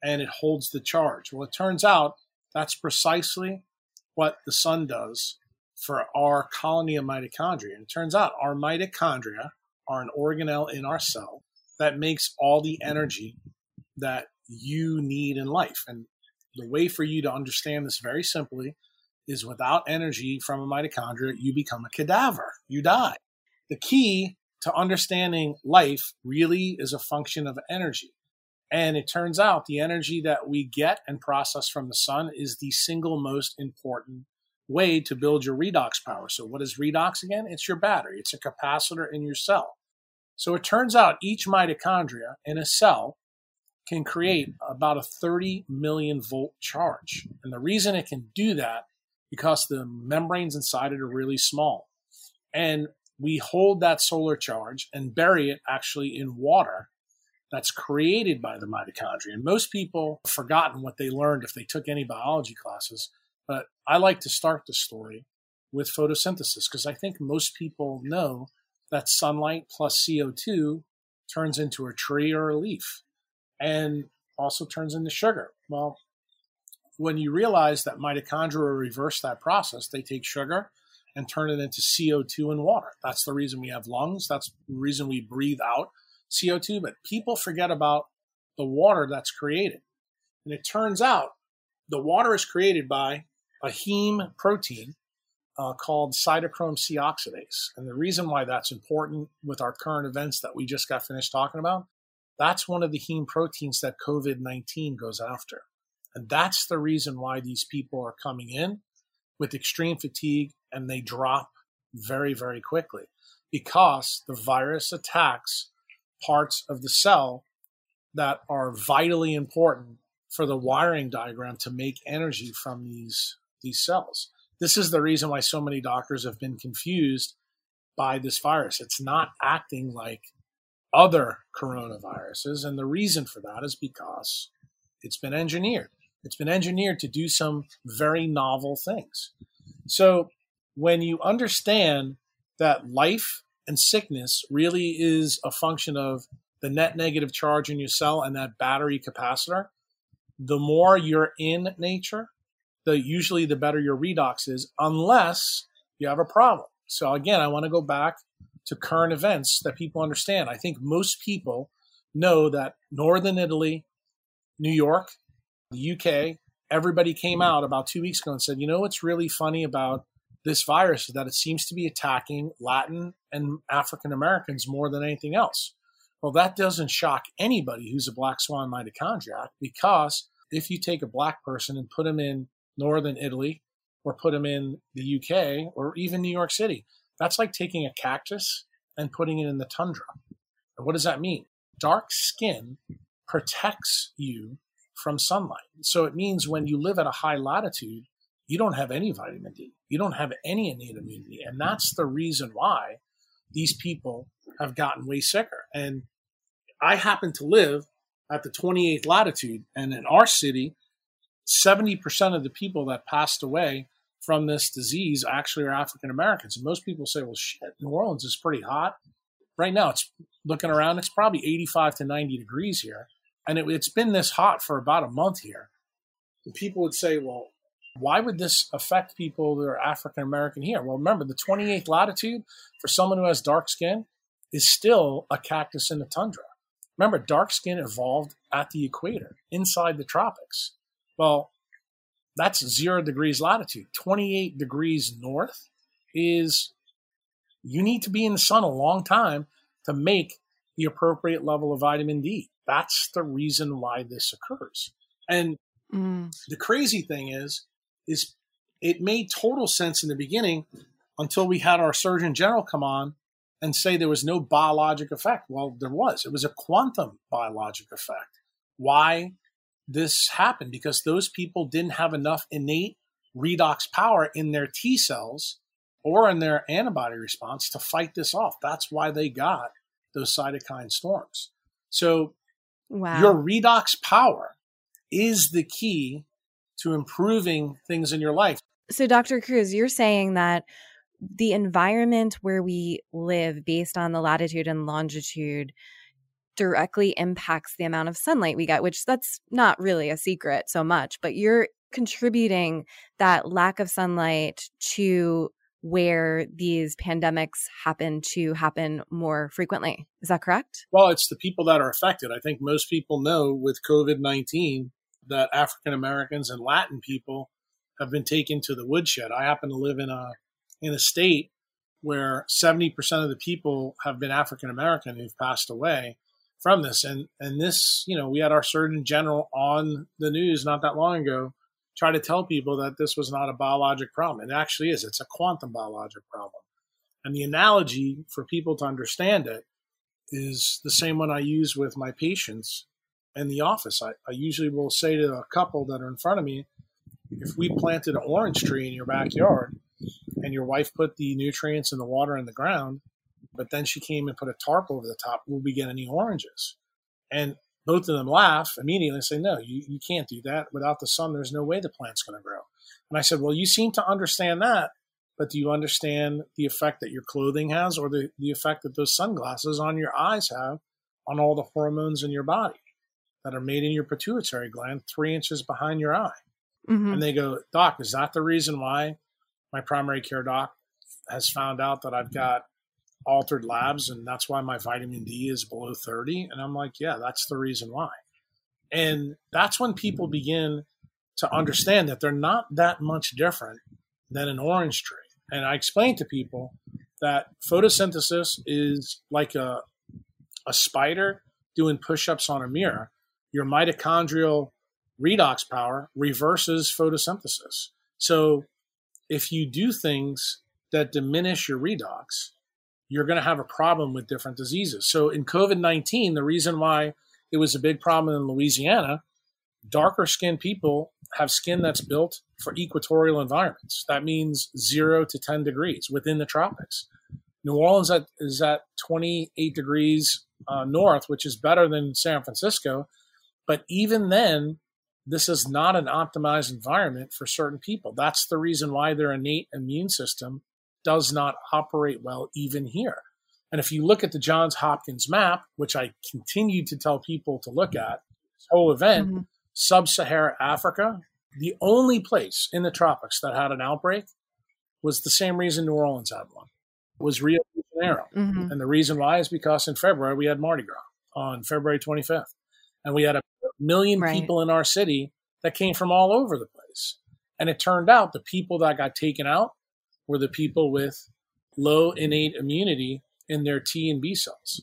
and it holds the charge. Well, it turns out that's precisely what the sun does for our colony of mitochondria. And it turns out our mitochondria are an organelle in our cell that makes all the energy that you need in life. And the way for you to understand this very simply is without energy from a mitochondria, you become a cadaver, you die. The key to understanding life really is a function of energy. And it turns out the energy that we get and process from the sun is the single most important way to build your redox power. So, what is redox again? It's your battery, it's a capacitor in your cell. So it turns out each mitochondria in a cell can create mm-hmm. about a 30 million volt charge. And the reason it can do that because the membranes inside it are really small. And we hold that solar charge and bury it actually in water that's created by the mitochondria. And most people have forgotten what they learned if they took any biology classes. But I like to start the story with photosynthesis because I think most people know that sunlight plus CO2 turns into a tree or a leaf and also turns into sugar. Well, when you realize that mitochondria reverse that process, they take sugar and turn it into CO2 and water. That's the reason we have lungs. That's the reason we breathe out CO2. But people forget about the water that's created. And it turns out the water is created by a heme protein uh, called cytochrome C oxidase. And the reason why that's important with our current events that we just got finished talking about, that's one of the heme proteins that COVID 19 goes after. And that's the reason why these people are coming in with extreme fatigue and they drop very, very quickly because the virus attacks parts of the cell that are vitally important for the wiring diagram to make energy from these, these cells. This is the reason why so many doctors have been confused by this virus. It's not acting like other coronaviruses. And the reason for that is because it's been engineered. It's been engineered to do some very novel things. So when you understand that life and sickness really is a function of the net negative charge in your cell and that battery capacitor, the more you're in nature, the usually the better your redox is, unless you have a problem. So again, I want to go back to current events that people understand. I think most people know that Northern Italy, New York, the UK, everybody came out about two weeks ago and said, you know what's really funny about this virus is that it seems to be attacking Latin and African Americans more than anything else. Well, that doesn't shock anybody who's a black swan mitochondriac because if you take a black person and put them in northern Italy or put them in the UK or even New York City. That's like taking a cactus and putting it in the tundra. And what does that mean? Dark skin protects you from sunlight. So it means when you live at a high latitude, you don't have any vitamin D. You don't have any innate immunity. And that's the reason why these people have gotten way sicker. And I happen to live at the 28th latitude, and in our city, 70% of the people that passed away from this disease actually are African Americans. And most people say, well, shit, New Orleans is pretty hot. Right now, it's looking around, it's probably 85 to 90 degrees here. And it, it's been this hot for about a month here. And people would say, well, why would this affect people that are African American here? Well, remember, the 28th latitude for someone who has dark skin is still a cactus in the tundra. Remember, dark skin evolved at the equator, inside the tropics. Well, that's zero degrees latitude. 28 degrees north is you need to be in the sun a long time to make the appropriate level of vitamin D. That's the reason why this occurs. And mm. the crazy thing is, is it made total sense in the beginning until we had our Surgeon General come on and say there was no biologic effect. Well, there was. It was a quantum biologic effect. Why this happened? Because those people didn't have enough innate redox power in their T cells or in their antibody response to fight this off. That's why they got those cytokine storms. So, wow. your redox power is the key to improving things in your life. So, Dr. Kruse, you're saying that the environment where we live based on the latitude and longitude directly impacts the amount of sunlight we get, which that's not really a secret so much, but you're contributing that lack of sunlight to where these pandemics happen to happen more frequently. Is that correct? Well, it's the people that are affected. I think most people know with COVID 19 that African Americans and Latin people have been taken to the woodshed. I happen to live in a in a state where 70% of the people have been African American who've passed away from this. And and this, you know, we had our Surgeon General on the news not that long ago try to tell people that this was not a biologic problem. It actually is. It's a quantum biologic problem. And the analogy for people to understand it is the same one I use with my patients in the office. I, I usually will say to a couple that are in front of me, if we planted an orange tree in your backyard and your wife put the nutrients and the water in the ground, but then she came and put a tarp over the top, will we get any oranges? And both of them laugh immediately and say, No, you, you can't do that. Without the sun, there's no way the plant's going to grow. And I said, Well, you seem to understand that, but do you understand the effect that your clothing has or the, the effect that those sunglasses on your eyes have on all the hormones in your body that are made in your pituitary gland three inches behind your eye? Mm-hmm. And they go, Doc, is that the reason why my primary care doc has found out that I've got altered labs and that's why my vitamin D is below 30? And I'm like, yeah, that's the reason why. And that's when people mm-hmm. begin to understand that they're not that much different than an orange tree. And I explain to people that photosynthesis is like a, a spider doing push ups on a mirror. Your mitochondrial redox power reverses photosynthesis. So if you do things that diminish your redox, you're going to have a problem with different diseases. So in COVID 19, the reason why it was a big problem in Louisiana, darker skinned people have skin that's built for equatorial environments. That means zero to 10 degrees within the tropics. New Orleans is at 28 degrees uh, north, which is better than San Francisco. But even then, this is not an optimized environment for certain people. That's the reason why their innate immune system does not operate well even here. And if you look at the Johns Hopkins map, which I continue to tell people to look at, this whole event, mm-hmm. sub Saharan Africa, the only place in the tropics that had an outbreak was the same reason New Orleans had one, was Rio de Janeiro. Mm-hmm. And the reason why is because in February we had Mardi Gras on February 25th. And we had a million right. people in our city that came from all over the place. And it turned out the people that got taken out were the people with low innate immunity in their T and B cells.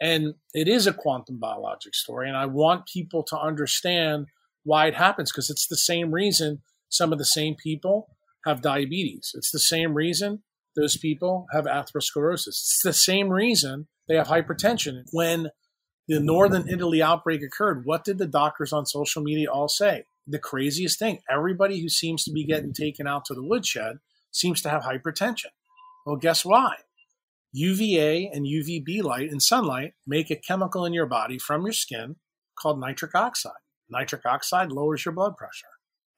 And it is a quantum biologic story. And I want people to understand why it happens because it's the same reason some of the same people have diabetes. It's the same reason those people have atherosclerosis. It's the same reason they have hypertension. When the northern Italy outbreak occurred, what did the doctors on social media all say? The craziest thing everybody who seems to be getting taken out to the woodshed seems to have hypertension. Well, guess why? UVA and UVB light and sunlight make a chemical in your body from your skin called nitric oxide. Nitric oxide lowers your blood pressure.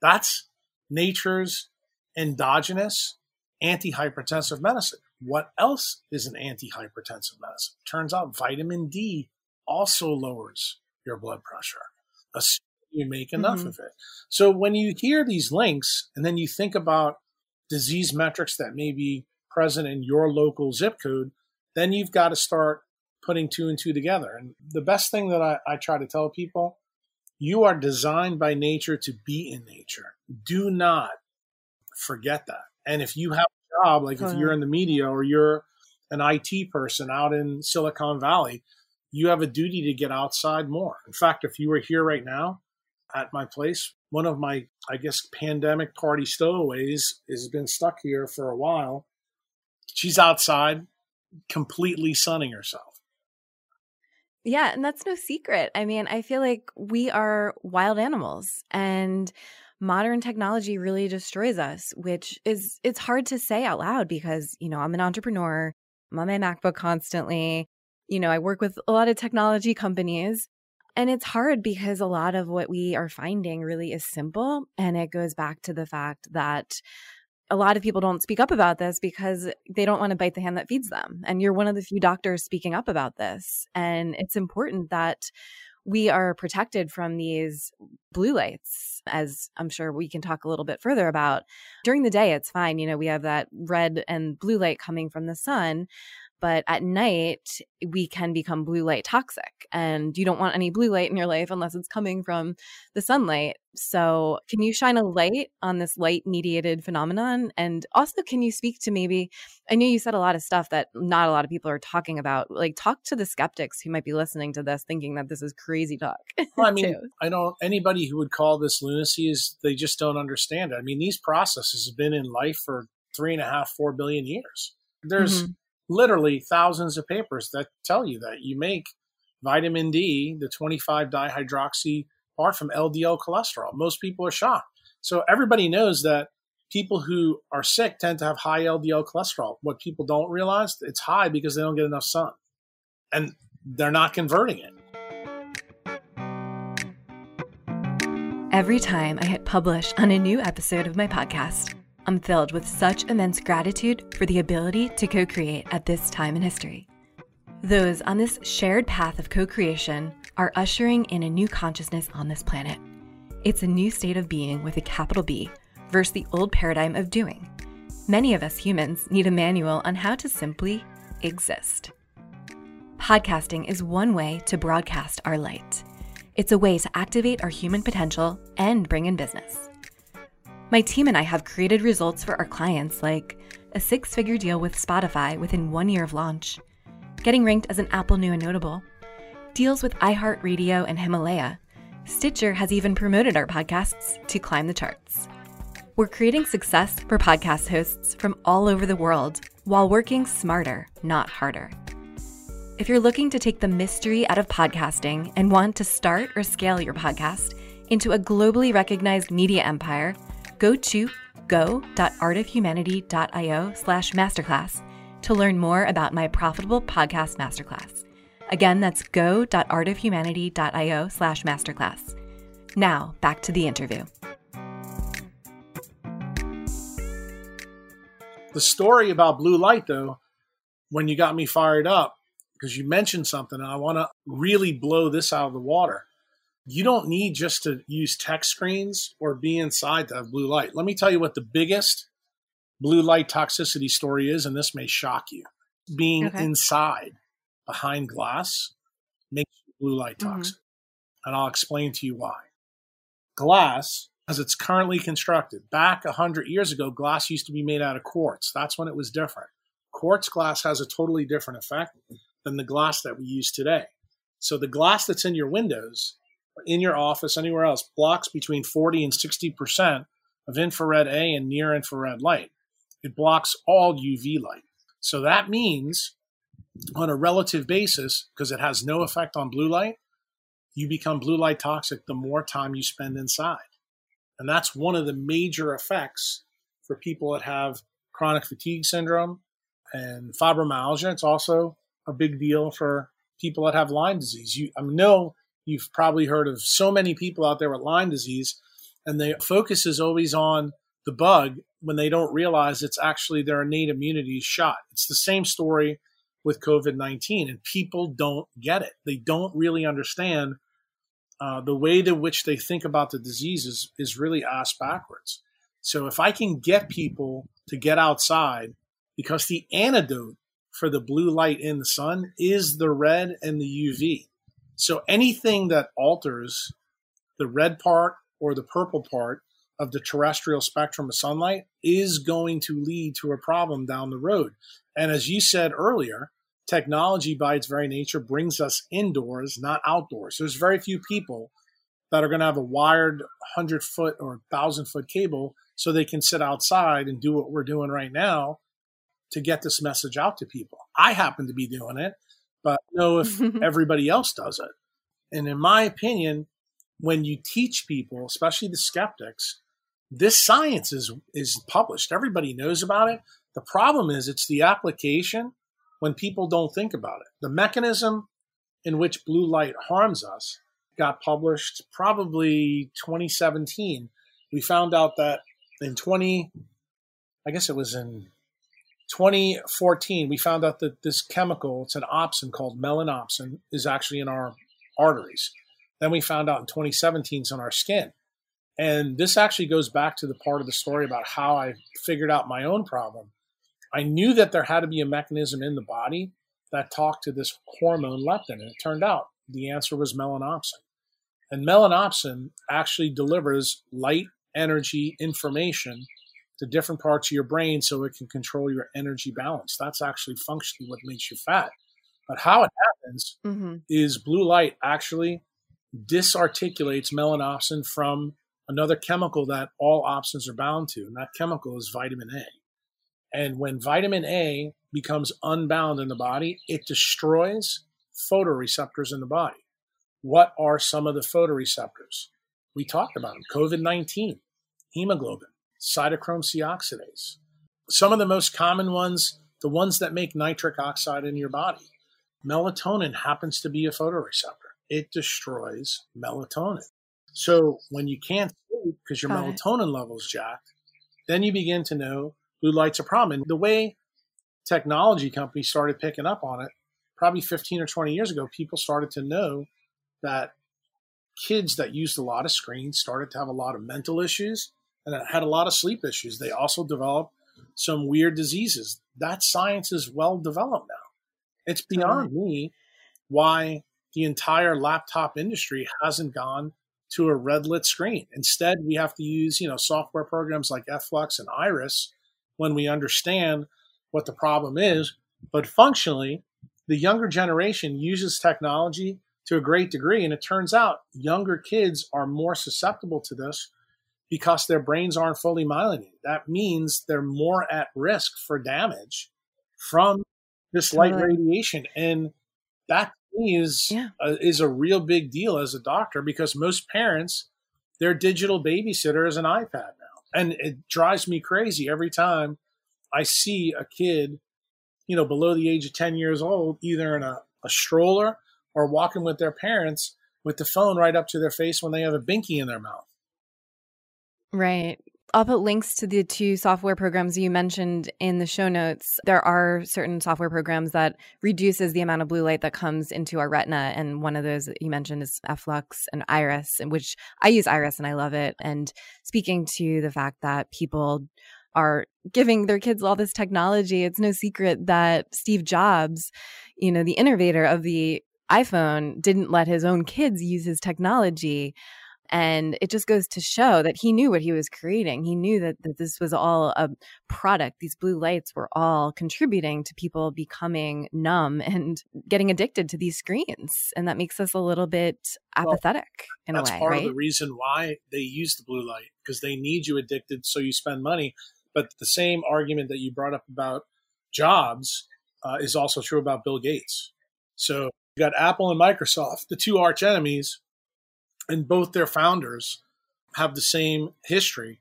That's nature's endogenous antihypertensive medicine. What else is an antihypertensive medicine? Turns out vitamin D also lowers your blood pressure. You make enough mm-hmm. of it. So when you hear these links and then you think about disease metrics that may be present in your local zip code, then you've got to start putting two and two together. And the best thing that I, I try to tell people you are designed by nature to be in nature. Do not forget that. And if you have a job, like if you're hmm. in the media or you're an IT person out in Silicon Valley, you have a duty to get outside more. In fact, if you were here right now at my place, one of my, I guess, pandemic party stowaways has been stuck here for a while. She's outside completely sunning herself. Yeah, and that's no secret. I mean, I feel like we are wild animals and modern technology really destroys us, which is it's hard to say out loud because, you know, I'm an entrepreneur. I'm on my MacBook constantly. You know, I work with a lot of technology companies. And it's hard because a lot of what we are finding really is simple. And it goes back to the fact that a lot of people don't speak up about this because they don't want to bite the hand that feeds them. And you're one of the few doctors speaking up about this. And it's important that we are protected from these blue lights, as I'm sure we can talk a little bit further about. During the day, it's fine. You know, we have that red and blue light coming from the sun but at night we can become blue light toxic and you don't want any blue light in your life unless it's coming from the sunlight. So can you shine a light on this light mediated phenomenon? And also can you speak to maybe i know you said a lot of stuff that not a lot of people are talking about like talk to the skeptics who might be listening to this thinking that this is crazy talk well, i mean i don't anybody who would call this lunacy is they just don't understand it. I mean these processes have been in life for three and a half four billion years. There's mm-hmm literally thousands of papers that tell you that you make vitamin D, the 25 dihydroxy part from LDL cholesterol. Most people are shocked. So everybody knows that people who are sick tend to have high LDL cholesterol. What people don't realize, it's high because they don't get enough sun. And they're not converting it. Every time I hit publish on a new episode of my podcast, I'm filled with such immense gratitude for the ability to co create at this time in history. Those on this shared path of co creation are ushering in a new consciousness on this planet. It's a new state of being with a capital B versus the old paradigm of doing. Many of us humans need a manual on how to simply exist. Podcasting is one way to broadcast our light. It's a way to activate our human potential and bring in business. My team and I have created results for our clients like a six figure deal with Spotify within one year of launch, getting ranked as an Apple New and Notable, deals with iHeartRadio and Himalaya. Stitcher has even promoted our podcasts to climb the charts. We're creating success for podcast hosts from all over the world while working smarter, not harder. If you're looking to take the mystery out of podcasting and want to start or scale your podcast into a globally recognized media empire, go to go.artofhumanity.io slash masterclass to learn more about my profitable podcast masterclass. Again, that's go.artofhumanity.io slash masterclass. Now, back to the interview. The story about blue light, though, when you got me fired up, because you mentioned something, and I want to really blow this out of the water you don't need just to use tech screens or be inside to have blue light. Let me tell you what the biggest blue light toxicity story is, and this may shock you. Being okay. inside behind glass makes blue light mm-hmm. toxic. Mm-hmm. And I'll explain to you why. Glass, as it's currently constructed, back 100 years ago, glass used to be made out of quartz. That's when it was different. Quartz glass has a totally different effect than the glass that we use today. So the glass that's in your windows in your office, anywhere else, blocks between 40 and 60% of infrared A and near infrared light. It blocks all UV light. So that means, on a relative basis, because it has no effect on blue light, you become blue light toxic the more time you spend inside. And that's one of the major effects for people that have chronic fatigue syndrome, and fibromyalgia. It's also a big deal for people that have Lyme disease. You, I know you've probably heard of so many people out there with Lyme disease, and the focus is always on the bug when they don't realize it's actually their innate immunity shot. It's the same story with COVID 19, and people don't get it. They don't really understand uh, the way to which they think about the disease is, is really ass backwards. So if I can get people to get outside, because the antidote for the blue light in the sun is the red and the UV. So anything that alters the red part or the purple part of the terrestrial spectrum of sunlight is going to lead to a problem down the road. And as you said earlier, technology by its very nature brings us indoors, not outdoors. There's very few people that are going to have a wired 100 foot or 1,000 foot cable so they can sit outside and do what we're doing right now to get this message out to people. I happen to be doing it, but know if everybody else does it. And in my opinion, when you teach people, especially the skeptics, this science is is published. Everybody knows about it. The problem is it's the application when people don't think about it. The mechanism in which blue light harms us got published probably 2017. We found out that in 20 I guess it was in 2014 we found out that this chemical, it's an opsin called melanopsin is actually in our arteries. Then we found out in 2017 it's on our skin. And this actually goes back to the part of the story about how I figured out my own problem. I knew that there had to be a mechanism in the body that talked to this hormone leptin, and it turned out the answer was melanopsin. And melanopsin actually delivers light energy information to different parts of your brain so it can control your energy balance. That's actually functionally what makes you fat. But how it happens mm-hmm. is blue light actually disarticulates melanopsin from another chemical that all opsins are bound to, and that chemical is vitamin A. And when vitamin A becomes unbound in the body, it destroys photoreceptors in the body. What are some of the photoreceptors? We talked about them COVID 19, hemoglobin, cytochrome C oxidase. Some of the most common ones, the ones that make nitric oxide in your body. Melatonin happens to be a photoreceptor, it destroys melatonin. So when you can't sleep because your Got melatonin it. level is jacked, then you begin to know blue light's a problem. And the way technology companies started picking up on it, probably 15 or 20 years ago, people started to know that kids that used a lot of screens started to have a lot of mental issues and had a lot of sleep issues. They also developed some weird diseases. That science is well developed now. It's beyond me why the entire laptop industry hasn't gone to a red lit screen. Instead, we have to use, you know, software programs like Flux and Iris when we understand what the problem is. But functionally, the younger generation uses technology to a great degree. And it turns out younger kids are more susceptible to this because their brains aren't fully myelinated. That means they're more at risk for damage from this light radiation. And that is yeah. a, is a real big deal as a doctor because most parents their digital babysitter is an iPad now, and it drives me crazy every time I see a kid, you know, below the age of ten years old, either in a, a stroller or walking with their parents with the phone right up to their face when they have a binky in their mouth. Right. I'll put links to the two software programs you mentioned in the show notes. There are certain software programs that reduces the amount of blue light that comes into our retina, and one of those that you mentioned is Flux and Iris, which I use Iris and I love it. And speaking to the fact that people are giving their kids all this technology, it's no secret that Steve Jobs, you know, the innovator of the iPhone, didn't let his own kids use his technology. And it just goes to show that he knew what he was creating. He knew that, that this was all a product. These blue lights were all contributing to people becoming numb and getting addicted to these screens. And that makes us a little bit apathetic well, in a way. That's part right? of the reason why they use the blue light because they need you addicted so you spend money. But the same argument that you brought up about Jobs uh, is also true about Bill Gates. So you got Apple and Microsoft, the two arch enemies and both their founders have the same history,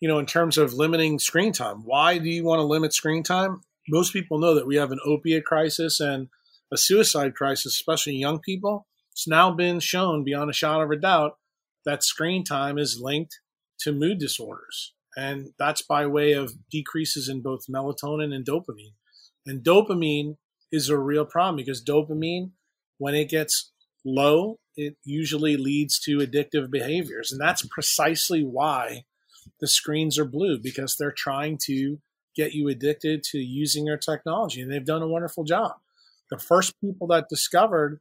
you know, in terms of limiting screen time. Why do you want to limit screen time? most people know that we have an opiate crisis and a suicide crisis, especially young people. It's now been shown beyond a shadow of a doubt that screen time is linked to mood disorders. And that's by way of decreases in both melatonin and dopamine. And dopamine is a real problem because dopamine, when it gets low, it usually leads to addictive behaviors. And that's precisely why the screens are blue because they're trying to get you addicted to using their technology. And they've done a wonderful job. The first people that discovered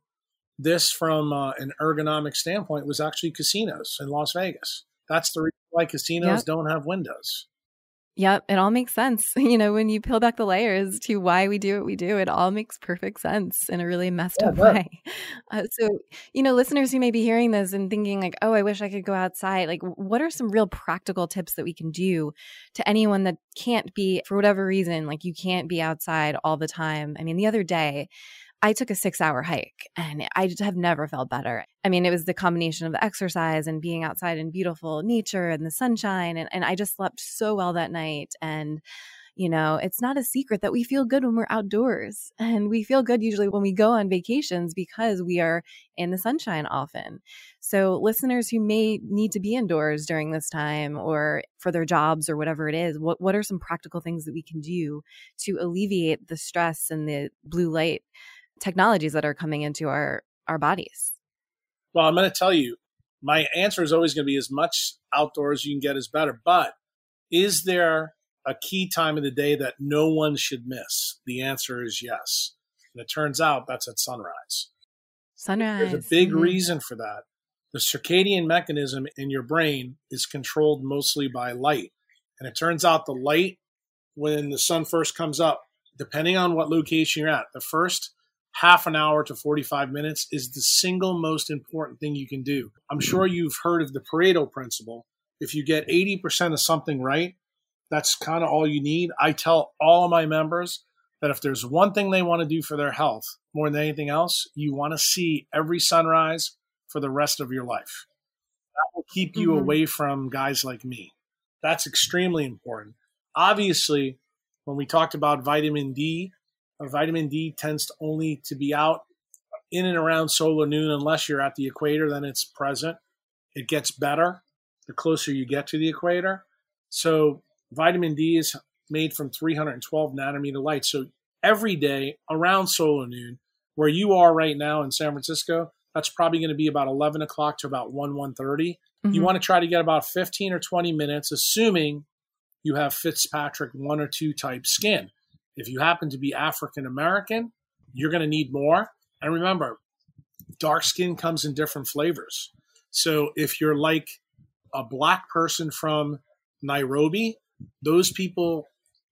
this from uh, an ergonomic standpoint was actually casinos in Las Vegas. That's the reason why casinos yep. don't have windows. Yep, it all makes sense. You know, when you peel back the layers to why we do what we do, it all makes perfect sense in a really messed yeah, up way. Uh, so, you know, listeners who may be hearing this and thinking, like, oh, I wish I could go outside, like, what are some real practical tips that we can do to anyone that can't be, for whatever reason, like, you can't be outside all the time? I mean, the other day, I took a six hour hike and I have never felt better. I mean, it was the combination of exercise and being outside in beautiful nature and the sunshine. And, and I just slept so well that night. And, you know, it's not a secret that we feel good when we're outdoors. And we feel good usually when we go on vacations because we are in the sunshine often. So, listeners who may need to be indoors during this time or for their jobs or whatever it is, what, what are some practical things that we can do to alleviate the stress and the blue light technologies that are coming into our our bodies? Well, I'm going to tell you, my answer is always going to be as much outdoors you can get is better. But is there a key time of the day that no one should miss? The answer is yes. And it turns out that's at sunrise. Sunrise. There's a big mm-hmm. reason for that. The circadian mechanism in your brain is controlled mostly by light. And it turns out the light, when the sun first comes up, depending on what location you're at, the first half an hour to 45 minutes is the single most important thing you can do. I'm sure you've heard of the Pareto principle. If you get 80% of something right, that's kind of all you need. I tell all of my members that if there's one thing they want to do for their health more than anything else, you want to see every sunrise for the rest of your life. That will keep you mm-hmm. away from guys like me. That's extremely important. Obviously, when we talked about vitamin D, vitamin D tends to only to be out in and around solar noon unless you're at the equator, then it's present. It gets better the closer you get to the equator. So vitamin D is made from 312 nanometer light. So every day around solar noon, where you are right now in San Francisco, that's probably going to be about 11 o'clock to about 1 1 30 mm-hmm. you want to try to get about 15 or 20 minutes assuming you have fitzpatrick 1 or 2 type skin if you happen to be African American, you're going to need more. And remember, dark skin comes in different flavors. So if you're like a black person from Nairobi, those people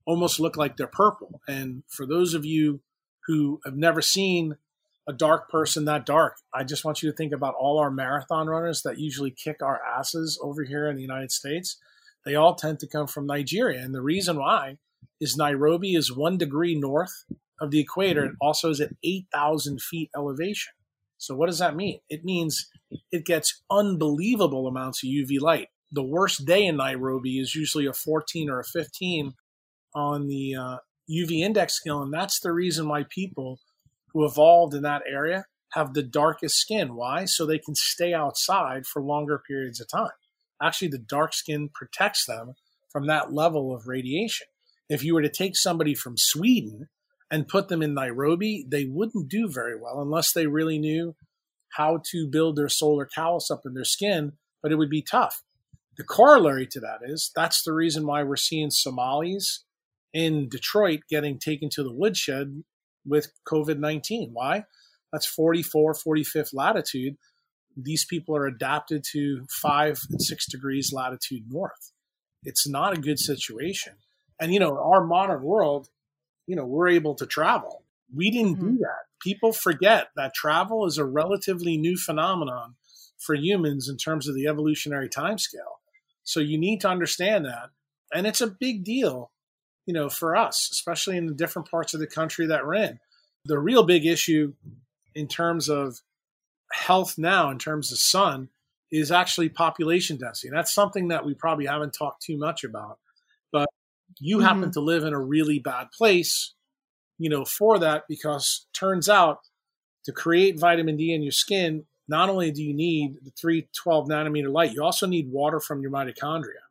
almost look like they're purple. And for those of you who have never seen a dark person that dark, I just want you to think about all our marathon runners that usually kick our asses over here in the United States. They all tend to come from Nigeria. And the reason why is Nairobi is one degree north of the equator and also is at 8,000 feet elevation. So what does that mean? It means it gets unbelievable amounts of UV light. The worst day in Nairobi is usually a 14 or a 15 on the uh, UV index scale, and that's the reason why people who evolved in that area have the darkest skin. Why? So they can stay outside for longer periods of time. Actually, the dark skin protects them from that level of radiation. If you were to take somebody from Sweden and put them in Nairobi, they wouldn't do very well unless they really knew how to build their solar callus up in their skin, but it would be tough. The corollary to that is that's the reason why we're seeing Somalis in Detroit getting taken to the woodshed with COVID 19. Why? That's 44, 45th latitude. These people are adapted to five and six degrees latitude north. It's not a good situation. And, you know, our modern world, you know, we're able to travel. We didn't mm-hmm. do that. People forget that travel is a relatively new phenomenon for humans in terms of the evolutionary timescale. So you need to understand that. And it's a big deal, you know, for us, especially in the different parts of the country that we're in. The real big issue in terms of health now, in terms of sun, is actually population density. And that's something that we probably haven't talked too much about you mm-hmm. happen to live in a really bad place you know, for that because turns out to create vitamin D in your skin, not only do you need the 312 nanometer light, you also need water from your mitochondria.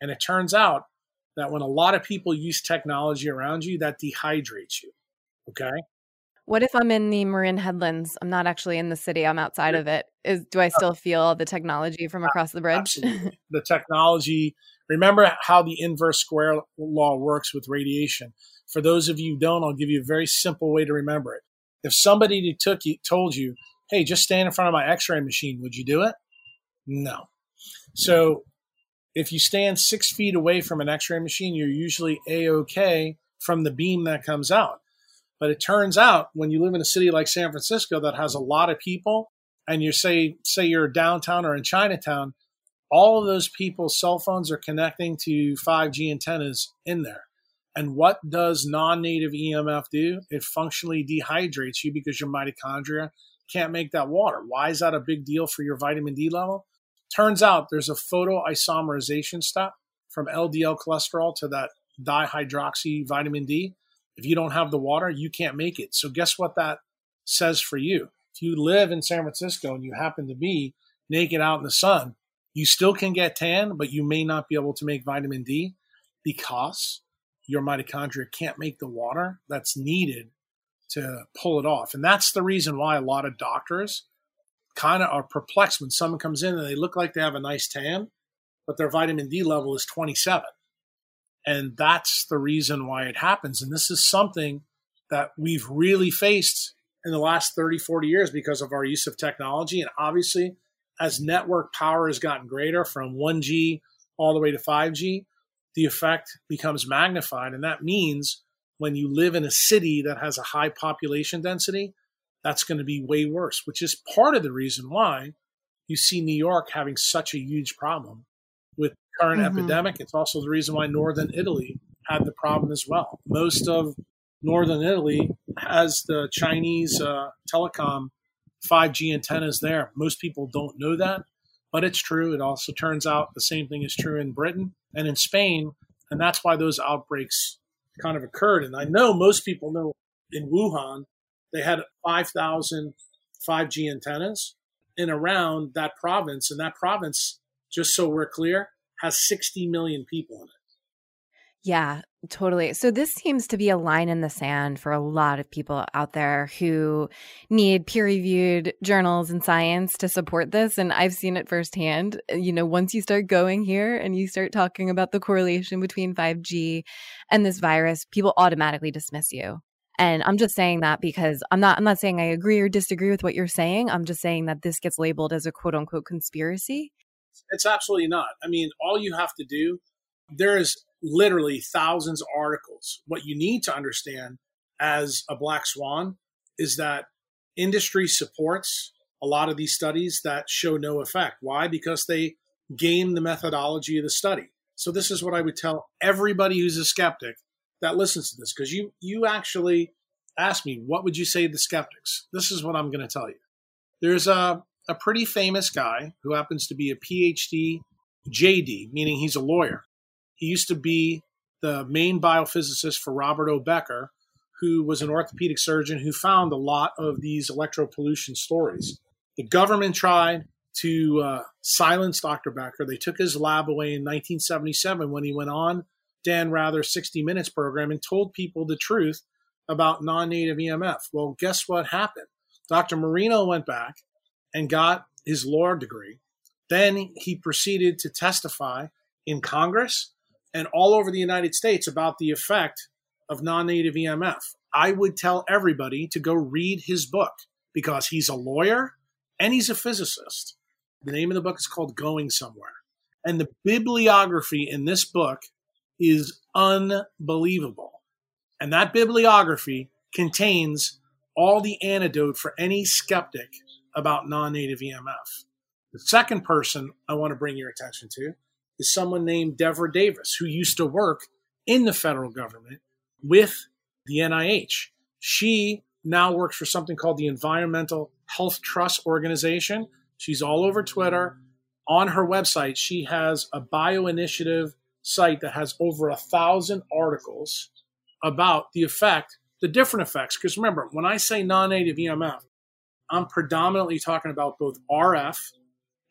And it turns out that when a lot of people use technology around you, that dehydrates you. Okay. What if I'm in the Marin Headlands? I'm not actually in the city. I'm outside of it. Is do I still feel the technology from across the bridge? The technology. Remember how the inverse square law works with radiation. For those of you who don't, I'll give you a very simple way to remember it. If somebody took you, told you, "Hey, just stand in front of my X-ray machine," would you do it? No. So, if you stand six feet away from an X-ray machine, you're usually a okay from the beam that comes out. But it turns out when you live in a city like San Francisco that has a lot of people, and you say say you're downtown or in Chinatown, all of those people's cell phones are connecting to 5G antennas in there. And what does non-native EMF do? It functionally dehydrates you because your mitochondria can't make that water. Why is that a big deal for your vitamin D level? Turns out there's a photoisomerization step from LDL cholesterol to that dihydroxy vitamin D if you don't have the water, you can't make it. So, guess what that says for you? If you live in San Francisco and you happen to be naked out in the sun, you still can get tan, but you may not be able to make vitamin D because your mitochondria can't make the water that's needed to pull it off. And that's the reason why a lot of doctors kind of are perplexed when someone comes in and they look like they have a nice tan, but their vitamin D level is 27. And that's the reason why it happens. And this is something that we've really faced in the last 30, 40 years because of our use of technology. And obviously, as network power has gotten greater from 1G all the way to 5G, the effect becomes magnified. And that means when you live in a city that has a high population density, that's going to be way worse, which is part of the reason why you see New York having such a huge problem current mm-hmm. epidemic. It's also the reason why northern Italy had the problem as well. Most of northern Italy has the Chinese uh, telecom 5G antennas there. Most people don't know that, but it's true. It also turns out the same thing is true in Britain and in Spain, and that's why those outbreaks kind of occurred. And I know most people know in Wuhan they had 5,000 5G antennas in around that province, and that province, just so we're clear, has 60 million people in it. Yeah, totally. So this seems to be a line in the sand for a lot of people out there who need peer-reviewed journals and science to support this and I've seen it firsthand. You know, once you start going here and you start talking about the correlation between 5G and this virus, people automatically dismiss you. And I'm just saying that because I'm not I'm not saying I agree or disagree with what you're saying. I'm just saying that this gets labeled as a quote unquote conspiracy it's absolutely not. I mean, all you have to do, there is literally thousands of articles. What you need to understand as a black swan is that industry supports a lot of these studies that show no effect. Why? Because they game the methodology of the study. So this is what I would tell everybody who's a skeptic that listens to this, because you you actually asked me, what would you say to the skeptics? This is what I'm going to tell you. There's a a pretty famous guy who happens to be a PhD JD, meaning he's a lawyer. He used to be the main biophysicist for Robert O. Becker, who was an orthopedic surgeon who found a lot of these electropollution stories. The government tried to uh, silence Dr. Becker. They took his lab away in 1977 when he went on Dan Rather's 60 Minutes program and told people the truth about non native EMF. Well, guess what happened? Dr. Marino went back and got his law degree. Then he proceeded to testify in Congress and all over the United States about the effect of non native EMF. I would tell everybody to go read his book because he's a lawyer and he's a physicist. The name of the book is called Going Somewhere. And the bibliography in this book is unbelievable. And that bibliography contains all the antidote for any skeptic about non native EMF. The second person I want to bring your attention to is someone named Devra Davis, who used to work in the federal government with the NIH. She now works for something called the Environmental Health Trust Organization. She's all over Twitter. On her website, she has a bio initiative site that has over a thousand articles about the effect the the different effects. Because remember, when I say non native EMF, I'm predominantly talking about both RF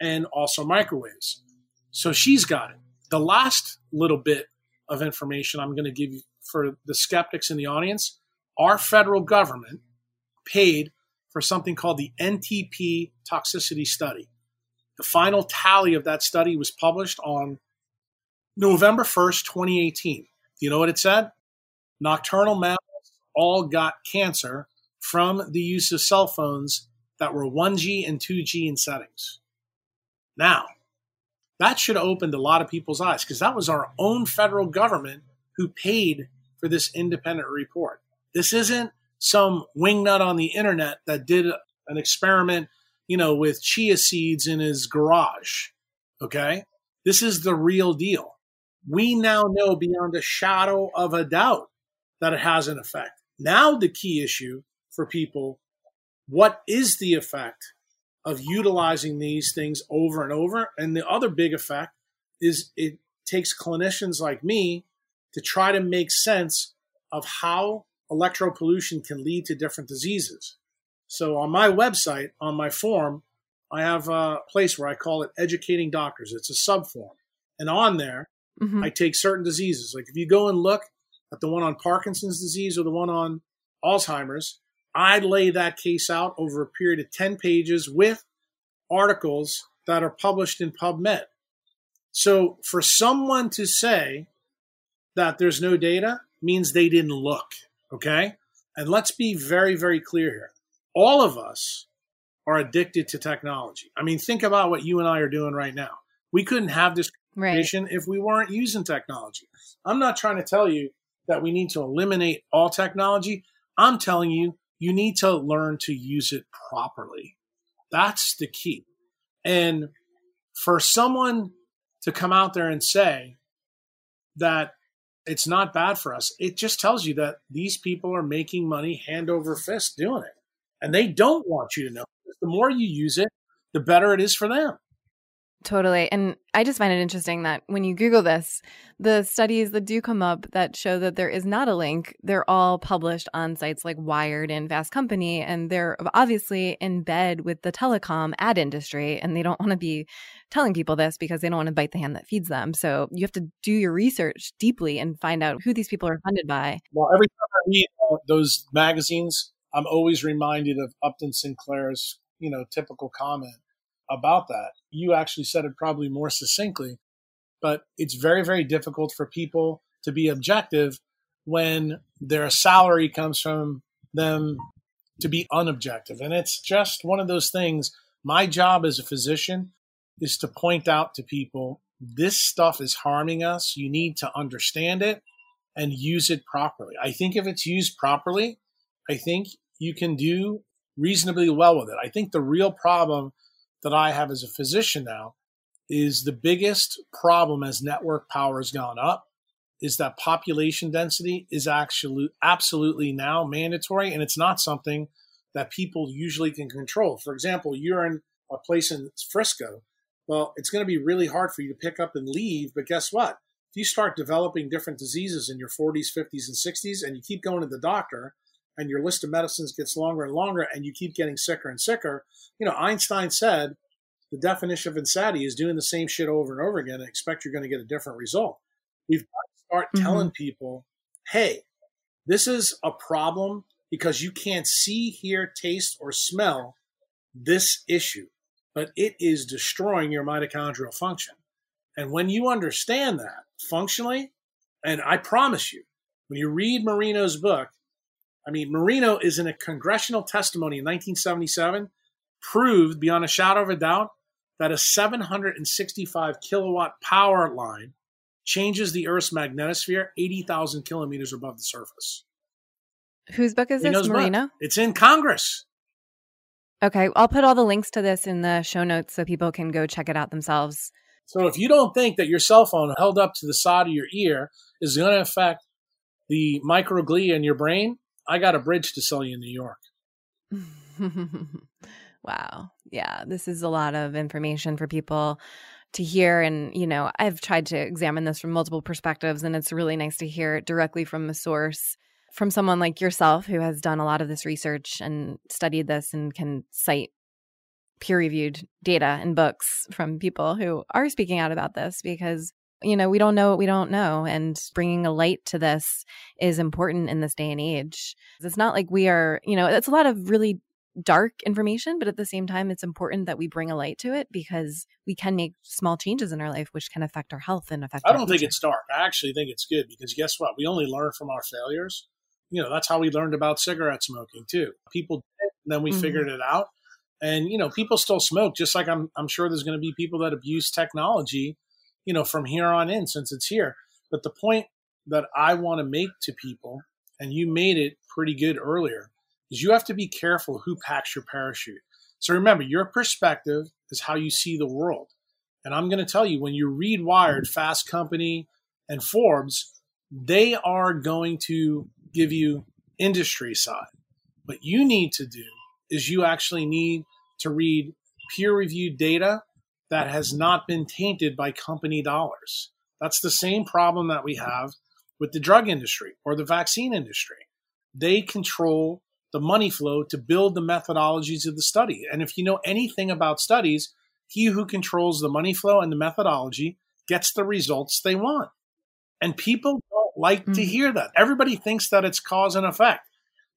and also microwaves. So she's got it. The last little bit of information I'm going to give you for the skeptics in the audience our federal government paid for something called the NTP toxicity study. The final tally of that study was published on November 1st, 2018. You know what it said? Nocturnal mammals all got cancer from the use of cell phones that were 1G and 2G in settings. Now, that should have opened a lot of people's eyes because that was our own federal government who paid for this independent report. This isn't some wingnut on the internet that did an experiment, you know, with chia seeds in his garage. Okay? This is the real deal. We now know beyond a shadow of a doubt that it has an effect. Now, the key issue for people what is the effect of utilizing these things over and over? And the other big effect is it takes clinicians like me to try to make sense of how electropollution can lead to different diseases. So on my website, on my form, I have a place where I call it Educating Doctors. It's a subform. And on there, mm-hmm. I take certain diseases. Like if you go and look at the one on Parkinson's disease or the one on Alzheimer's, I lay that case out over a period of 10 pages with articles that are published in PubMed. So for someone to say that there's no data means they didn't look, okay? And let's be very, very clear here. All of us are addicted to technology. I mean, think about what you and I are doing right now. We couldn't have this conversation right. if we weren't using technology. I'm not trying to tell you that we need to eliminate all technology. I'm telling you you need to learn to use it properly. That's the key. And for someone to come out there and say that it's not bad for us, it just tells you that these people are making money hand over fist doing it. And they don't want you to know. The more you use it, the better it is for them. Totally. And I just find it interesting that when you Google this, the studies that do come up that show that there is not a link, they're all published on sites like Wired and Fast Company. And they're obviously in bed with the telecom ad industry. And they don't want to be telling people this because they don't want to bite the hand that feeds them. So you have to do your research deeply and find out who these people are funded by. Well, every time I read those magazines, I'm always reminded of Upton Sinclair's, you know, typical comment about that. You actually said it probably more succinctly, but it's very, very difficult for people to be objective when their salary comes from them to be unobjective. And it's just one of those things. My job as a physician is to point out to people this stuff is harming us. You need to understand it and use it properly. I think if it's used properly, I think you can do reasonably well with it. I think the real problem that I have as a physician now is the biggest problem as network power has gone up is that population density is actually absolutely now mandatory and it's not something that people usually can control. For example, you're in a place in Frisco. Well, it's going to be really hard for you to pick up and leave, but guess what? If you start developing different diseases in your 40s, 50s, and 60s, and you keep going to the doctor, and your list of medicines gets longer and longer and you keep getting sicker and sicker. You know, Einstein said the definition of insanity is doing the same shit over and over again and expect you're going to get a different result. We've got to start mm-hmm. telling people, hey, this is a problem because you can't see, hear, taste, or smell this issue, but it is destroying your mitochondrial function. And when you understand that functionally, and I promise you, when you read Marino's book, I mean, Marino is in a congressional testimony in 1977, proved beyond a shadow of a doubt that a 765 kilowatt power line changes the Earth's magnetosphere 80,000 kilometers above the surface. Whose book is he this, Marino? Book. It's in Congress. Okay, I'll put all the links to this in the show notes so people can go check it out themselves. So if you don't think that your cell phone held up to the side of your ear is going to affect the microglia in your brain, I got a bridge to sell you in New York. wow. Yeah, this is a lot of information for people to hear and you know i've tried to examine this from multiple perspectives and it's really nice to hear it directly from the source from someone like yourself who has done a lot of this research and studied this and can cite peer reviewed data and books from people who are speaking out about this because you know we don't know what we don't know and bringing a light to this is important in this day and age. It's not like we are you know it's a lot of really dark information but at the same time it's important that we bring a light to it because we can make small changes in our life which can affect our health and affect i don't think it's dark. I actually think it's good because guess what? We only learn from our failures. You know that's how we learned about cigarette smoking too. People did, then we mm-hmm. figured it out. And you know people still smoke just like i'm, I'm sure there's going to be people that abuse technology you know from here on in since it's here. But the point that i want to make to people and you made it pretty good earlier is you have to be careful who packs your parachute. So remember your perspective is how you see the world. And i'm going to tell you when you read wired fast company and forbes they are going to give you industry side. What you need to do is you actually need to read peer reviewed data that has not been tainted by company dollars. That's the same problem that we have with the drug industry or the vaccine industry. They control the money flow to build the methodologies of the study. And if you know anything about studies, he who controls the money flow and the methodology gets the results they want. And people don't like mm-hmm. to hear that. Everybody thinks that it's cause and effect.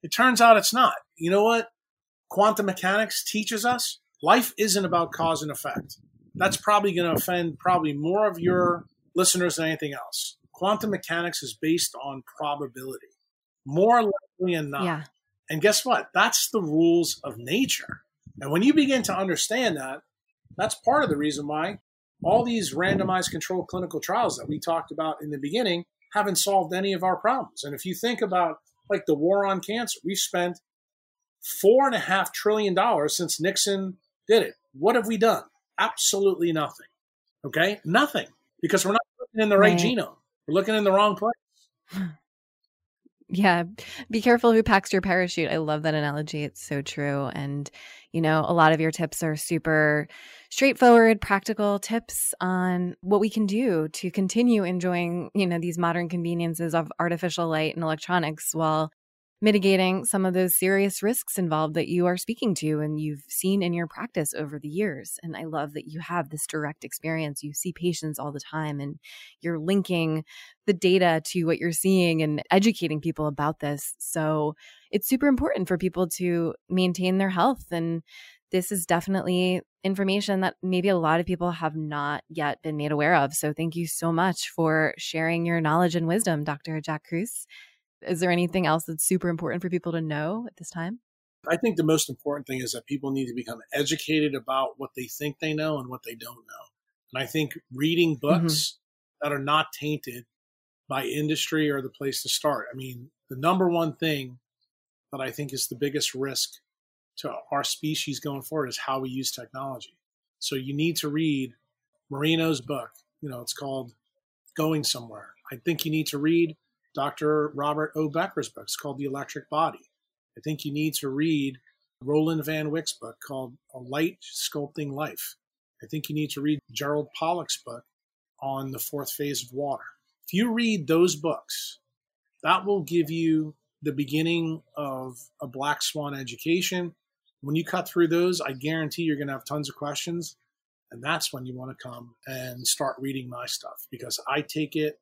It turns out it's not. You know what? quantum mechanics teaches us, life isn't about cause and effect. That's probably going to offend probably more of your listeners than anything else. Quantum mechanics is based on probability, more likely than not. Yeah. And guess what? That's the rules of nature. And when you begin to understand that, that's part of the reason why all these randomized controlled clinical trials that we talked about in the beginning haven't solved any of our problems. And if you think about like the war on cancer, we've spent four and a half trillion dollars since Nixon did it. What have we done? Absolutely nothing. Okay, nothing because we're not looking in the right, right. genome. We're looking in the wrong place. Yeah, be careful who packs your parachute. I love that analogy. It's so true. And, you know, a lot of your tips are super straightforward, practical tips on what we can do to continue enjoying, you know, these modern conveniences of artificial light and electronics while mitigating some of those serious risks involved that you are speaking to and you've seen in your practice over the years. And I love that you have this direct experience. You see patients all the time and you're linking the data to what you're seeing and educating people about this. So it's super important for people to maintain their health. And this is definitely information that maybe a lot of people have not yet been made aware of. So thank you so much for sharing your knowledge and wisdom, Dr. Jack Kruse. Is there anything else that's super important for people to know at this time? I think the most important thing is that people need to become educated about what they think they know and what they don't know. And I think reading books mm-hmm. that are not tainted by industry are the place to start. I mean, the number one thing that I think is the biggest risk to our species going forward is how we use technology. So you need to read Marino's book. You know, it's called Going Somewhere. I think you need to read Dr. Robert O. Becker's book. Called The Electric Body. I think you need to read Roeland van Wijk's book called A Light Sculpting Life. I think you need to read Gerald Pollack's book on the fourth phase of water. If you read those books, that will give you the beginning of a black swan education. When you cut through those, I guarantee you're going to have tons of questions. And that's when you want to come and start reading my stuff because I take it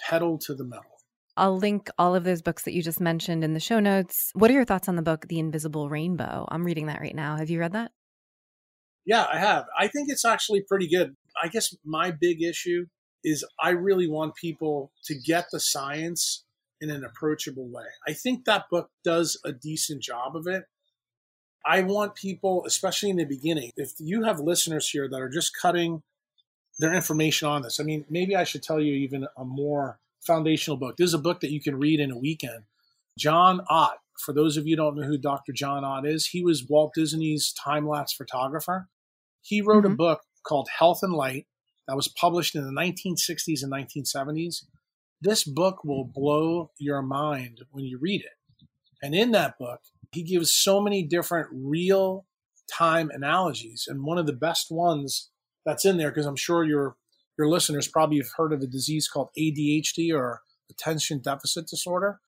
pedal to the metal. I'll link all of those books that you just mentioned in the show notes. What are your thoughts on the book, The Invisible Rainbow? I'm reading that right now. Have you read that? Yeah, I have. I think it's actually pretty good. I guess my big issue is I really want people to get the science in an approachable way. I think that book does a decent job of it. I want people, especially in the beginning, if you have listeners here that are just cutting their information on this, I mean, maybe I should tell you even a more foundational book. This is a book that you can read in a weekend. John Ott, for those of you don't know who Dr. John Ott is, he was Walt Disney's time lapse photographer. He wrote mm-hmm. a book called Health and Light that was published in the 1960s and 1970s. This book will blow your mind when you read it. And in that book, he gives so many different real time analogies. And one of the best ones that's in there, because I'm sure you're your listeners probably have heard of a disease called ADHD or attention deficit disorder.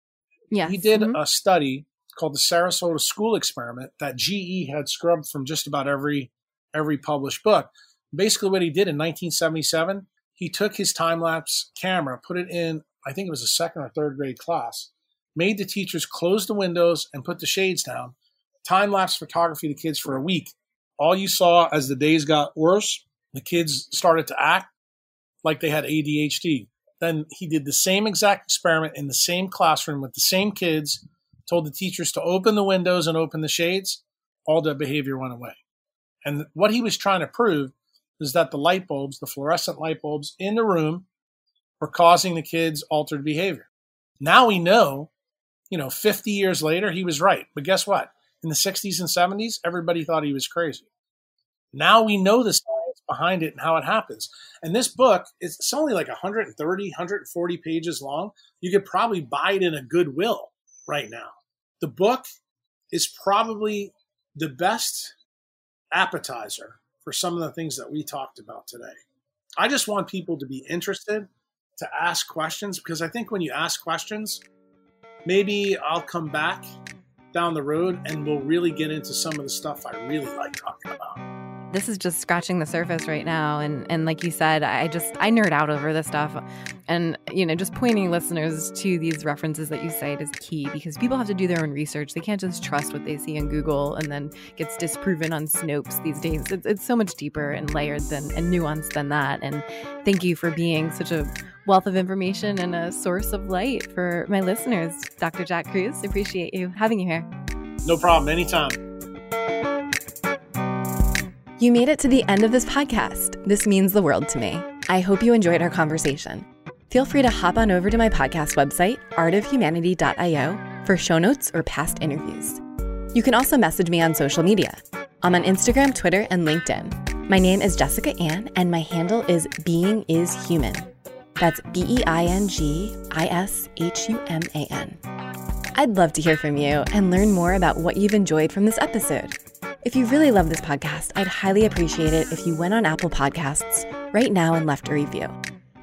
Yeah. He did Mhm. a study called the Sarasota School Experiment that GE had scrubbed from just about every every published book. Basically, what he did in 1977, he took his time lapse camera, put it in, I think it was a second or third grade class, made the teachers close the windows and put the shades down. Time lapse photography the kids for a week. All you saw as the days got worse, the kids started to act like they had ADHD. Then he did the same exact experiment in the same classroom with the same kids, told the teachers to open the windows and open the shades. All the behavior went away. And what he was trying to prove is that the light bulbs, the fluorescent light bulbs in the room, were causing the kids altered behavior. Now we know, you know, 50 years later, he was right. But guess what? In the 60s and 70s, everybody thought he was crazy. Now we know science behind it and how it happens. And this book, is it's only like 130, 140 pages long. You could probably buy it in a Goodwill right now. The book is probably the best appetizer for some of the things that we talked about today. I just want people to be interested, to ask questions, because I think when you ask questions, maybe I'll come back down the road and we'll really get into some of the stuff I really like talking about. This is just scratching the surface right now and and like you said i just i nerd out over this stuff. And you know just pointing listeners to these references that you cite is key because people have to do their own research. They can't just trust what they see in google and then gets disproven on snopes these days. It's, it's so much deeper and layered than and nuanced than that. And thank you for being such a wealth of information and a source of light for my listeners. Dr jack Kruse appreciate you having you here. No problem, anytime. You made it to the end of this podcast. This means the world to me. I hope you enjoyed our conversation. Feel free to hop on over to my podcast website, artofhumanity.io, for show notes or past interviews. You can also message me on social media. I'm on Instagram, Twitter, and LinkedIn. My name is Jessica Ann, and my handle is Being is Human. That's B E I N G I S H U M A N. I'd love to hear from you and learn more about what you've enjoyed from this episode. If you really love this podcast, I'd highly appreciate it if you went on Apple Podcasts right now and left a review.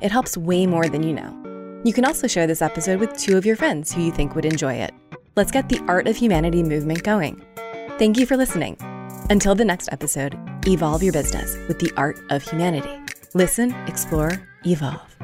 It helps way more than you know. You can also share this episode with two of your friends who you think would enjoy it. Let's get the Art of Humanity movement going. Thank you for listening. Until the next episode, evolve your business with the art of humanity. Listen, explore, evolve.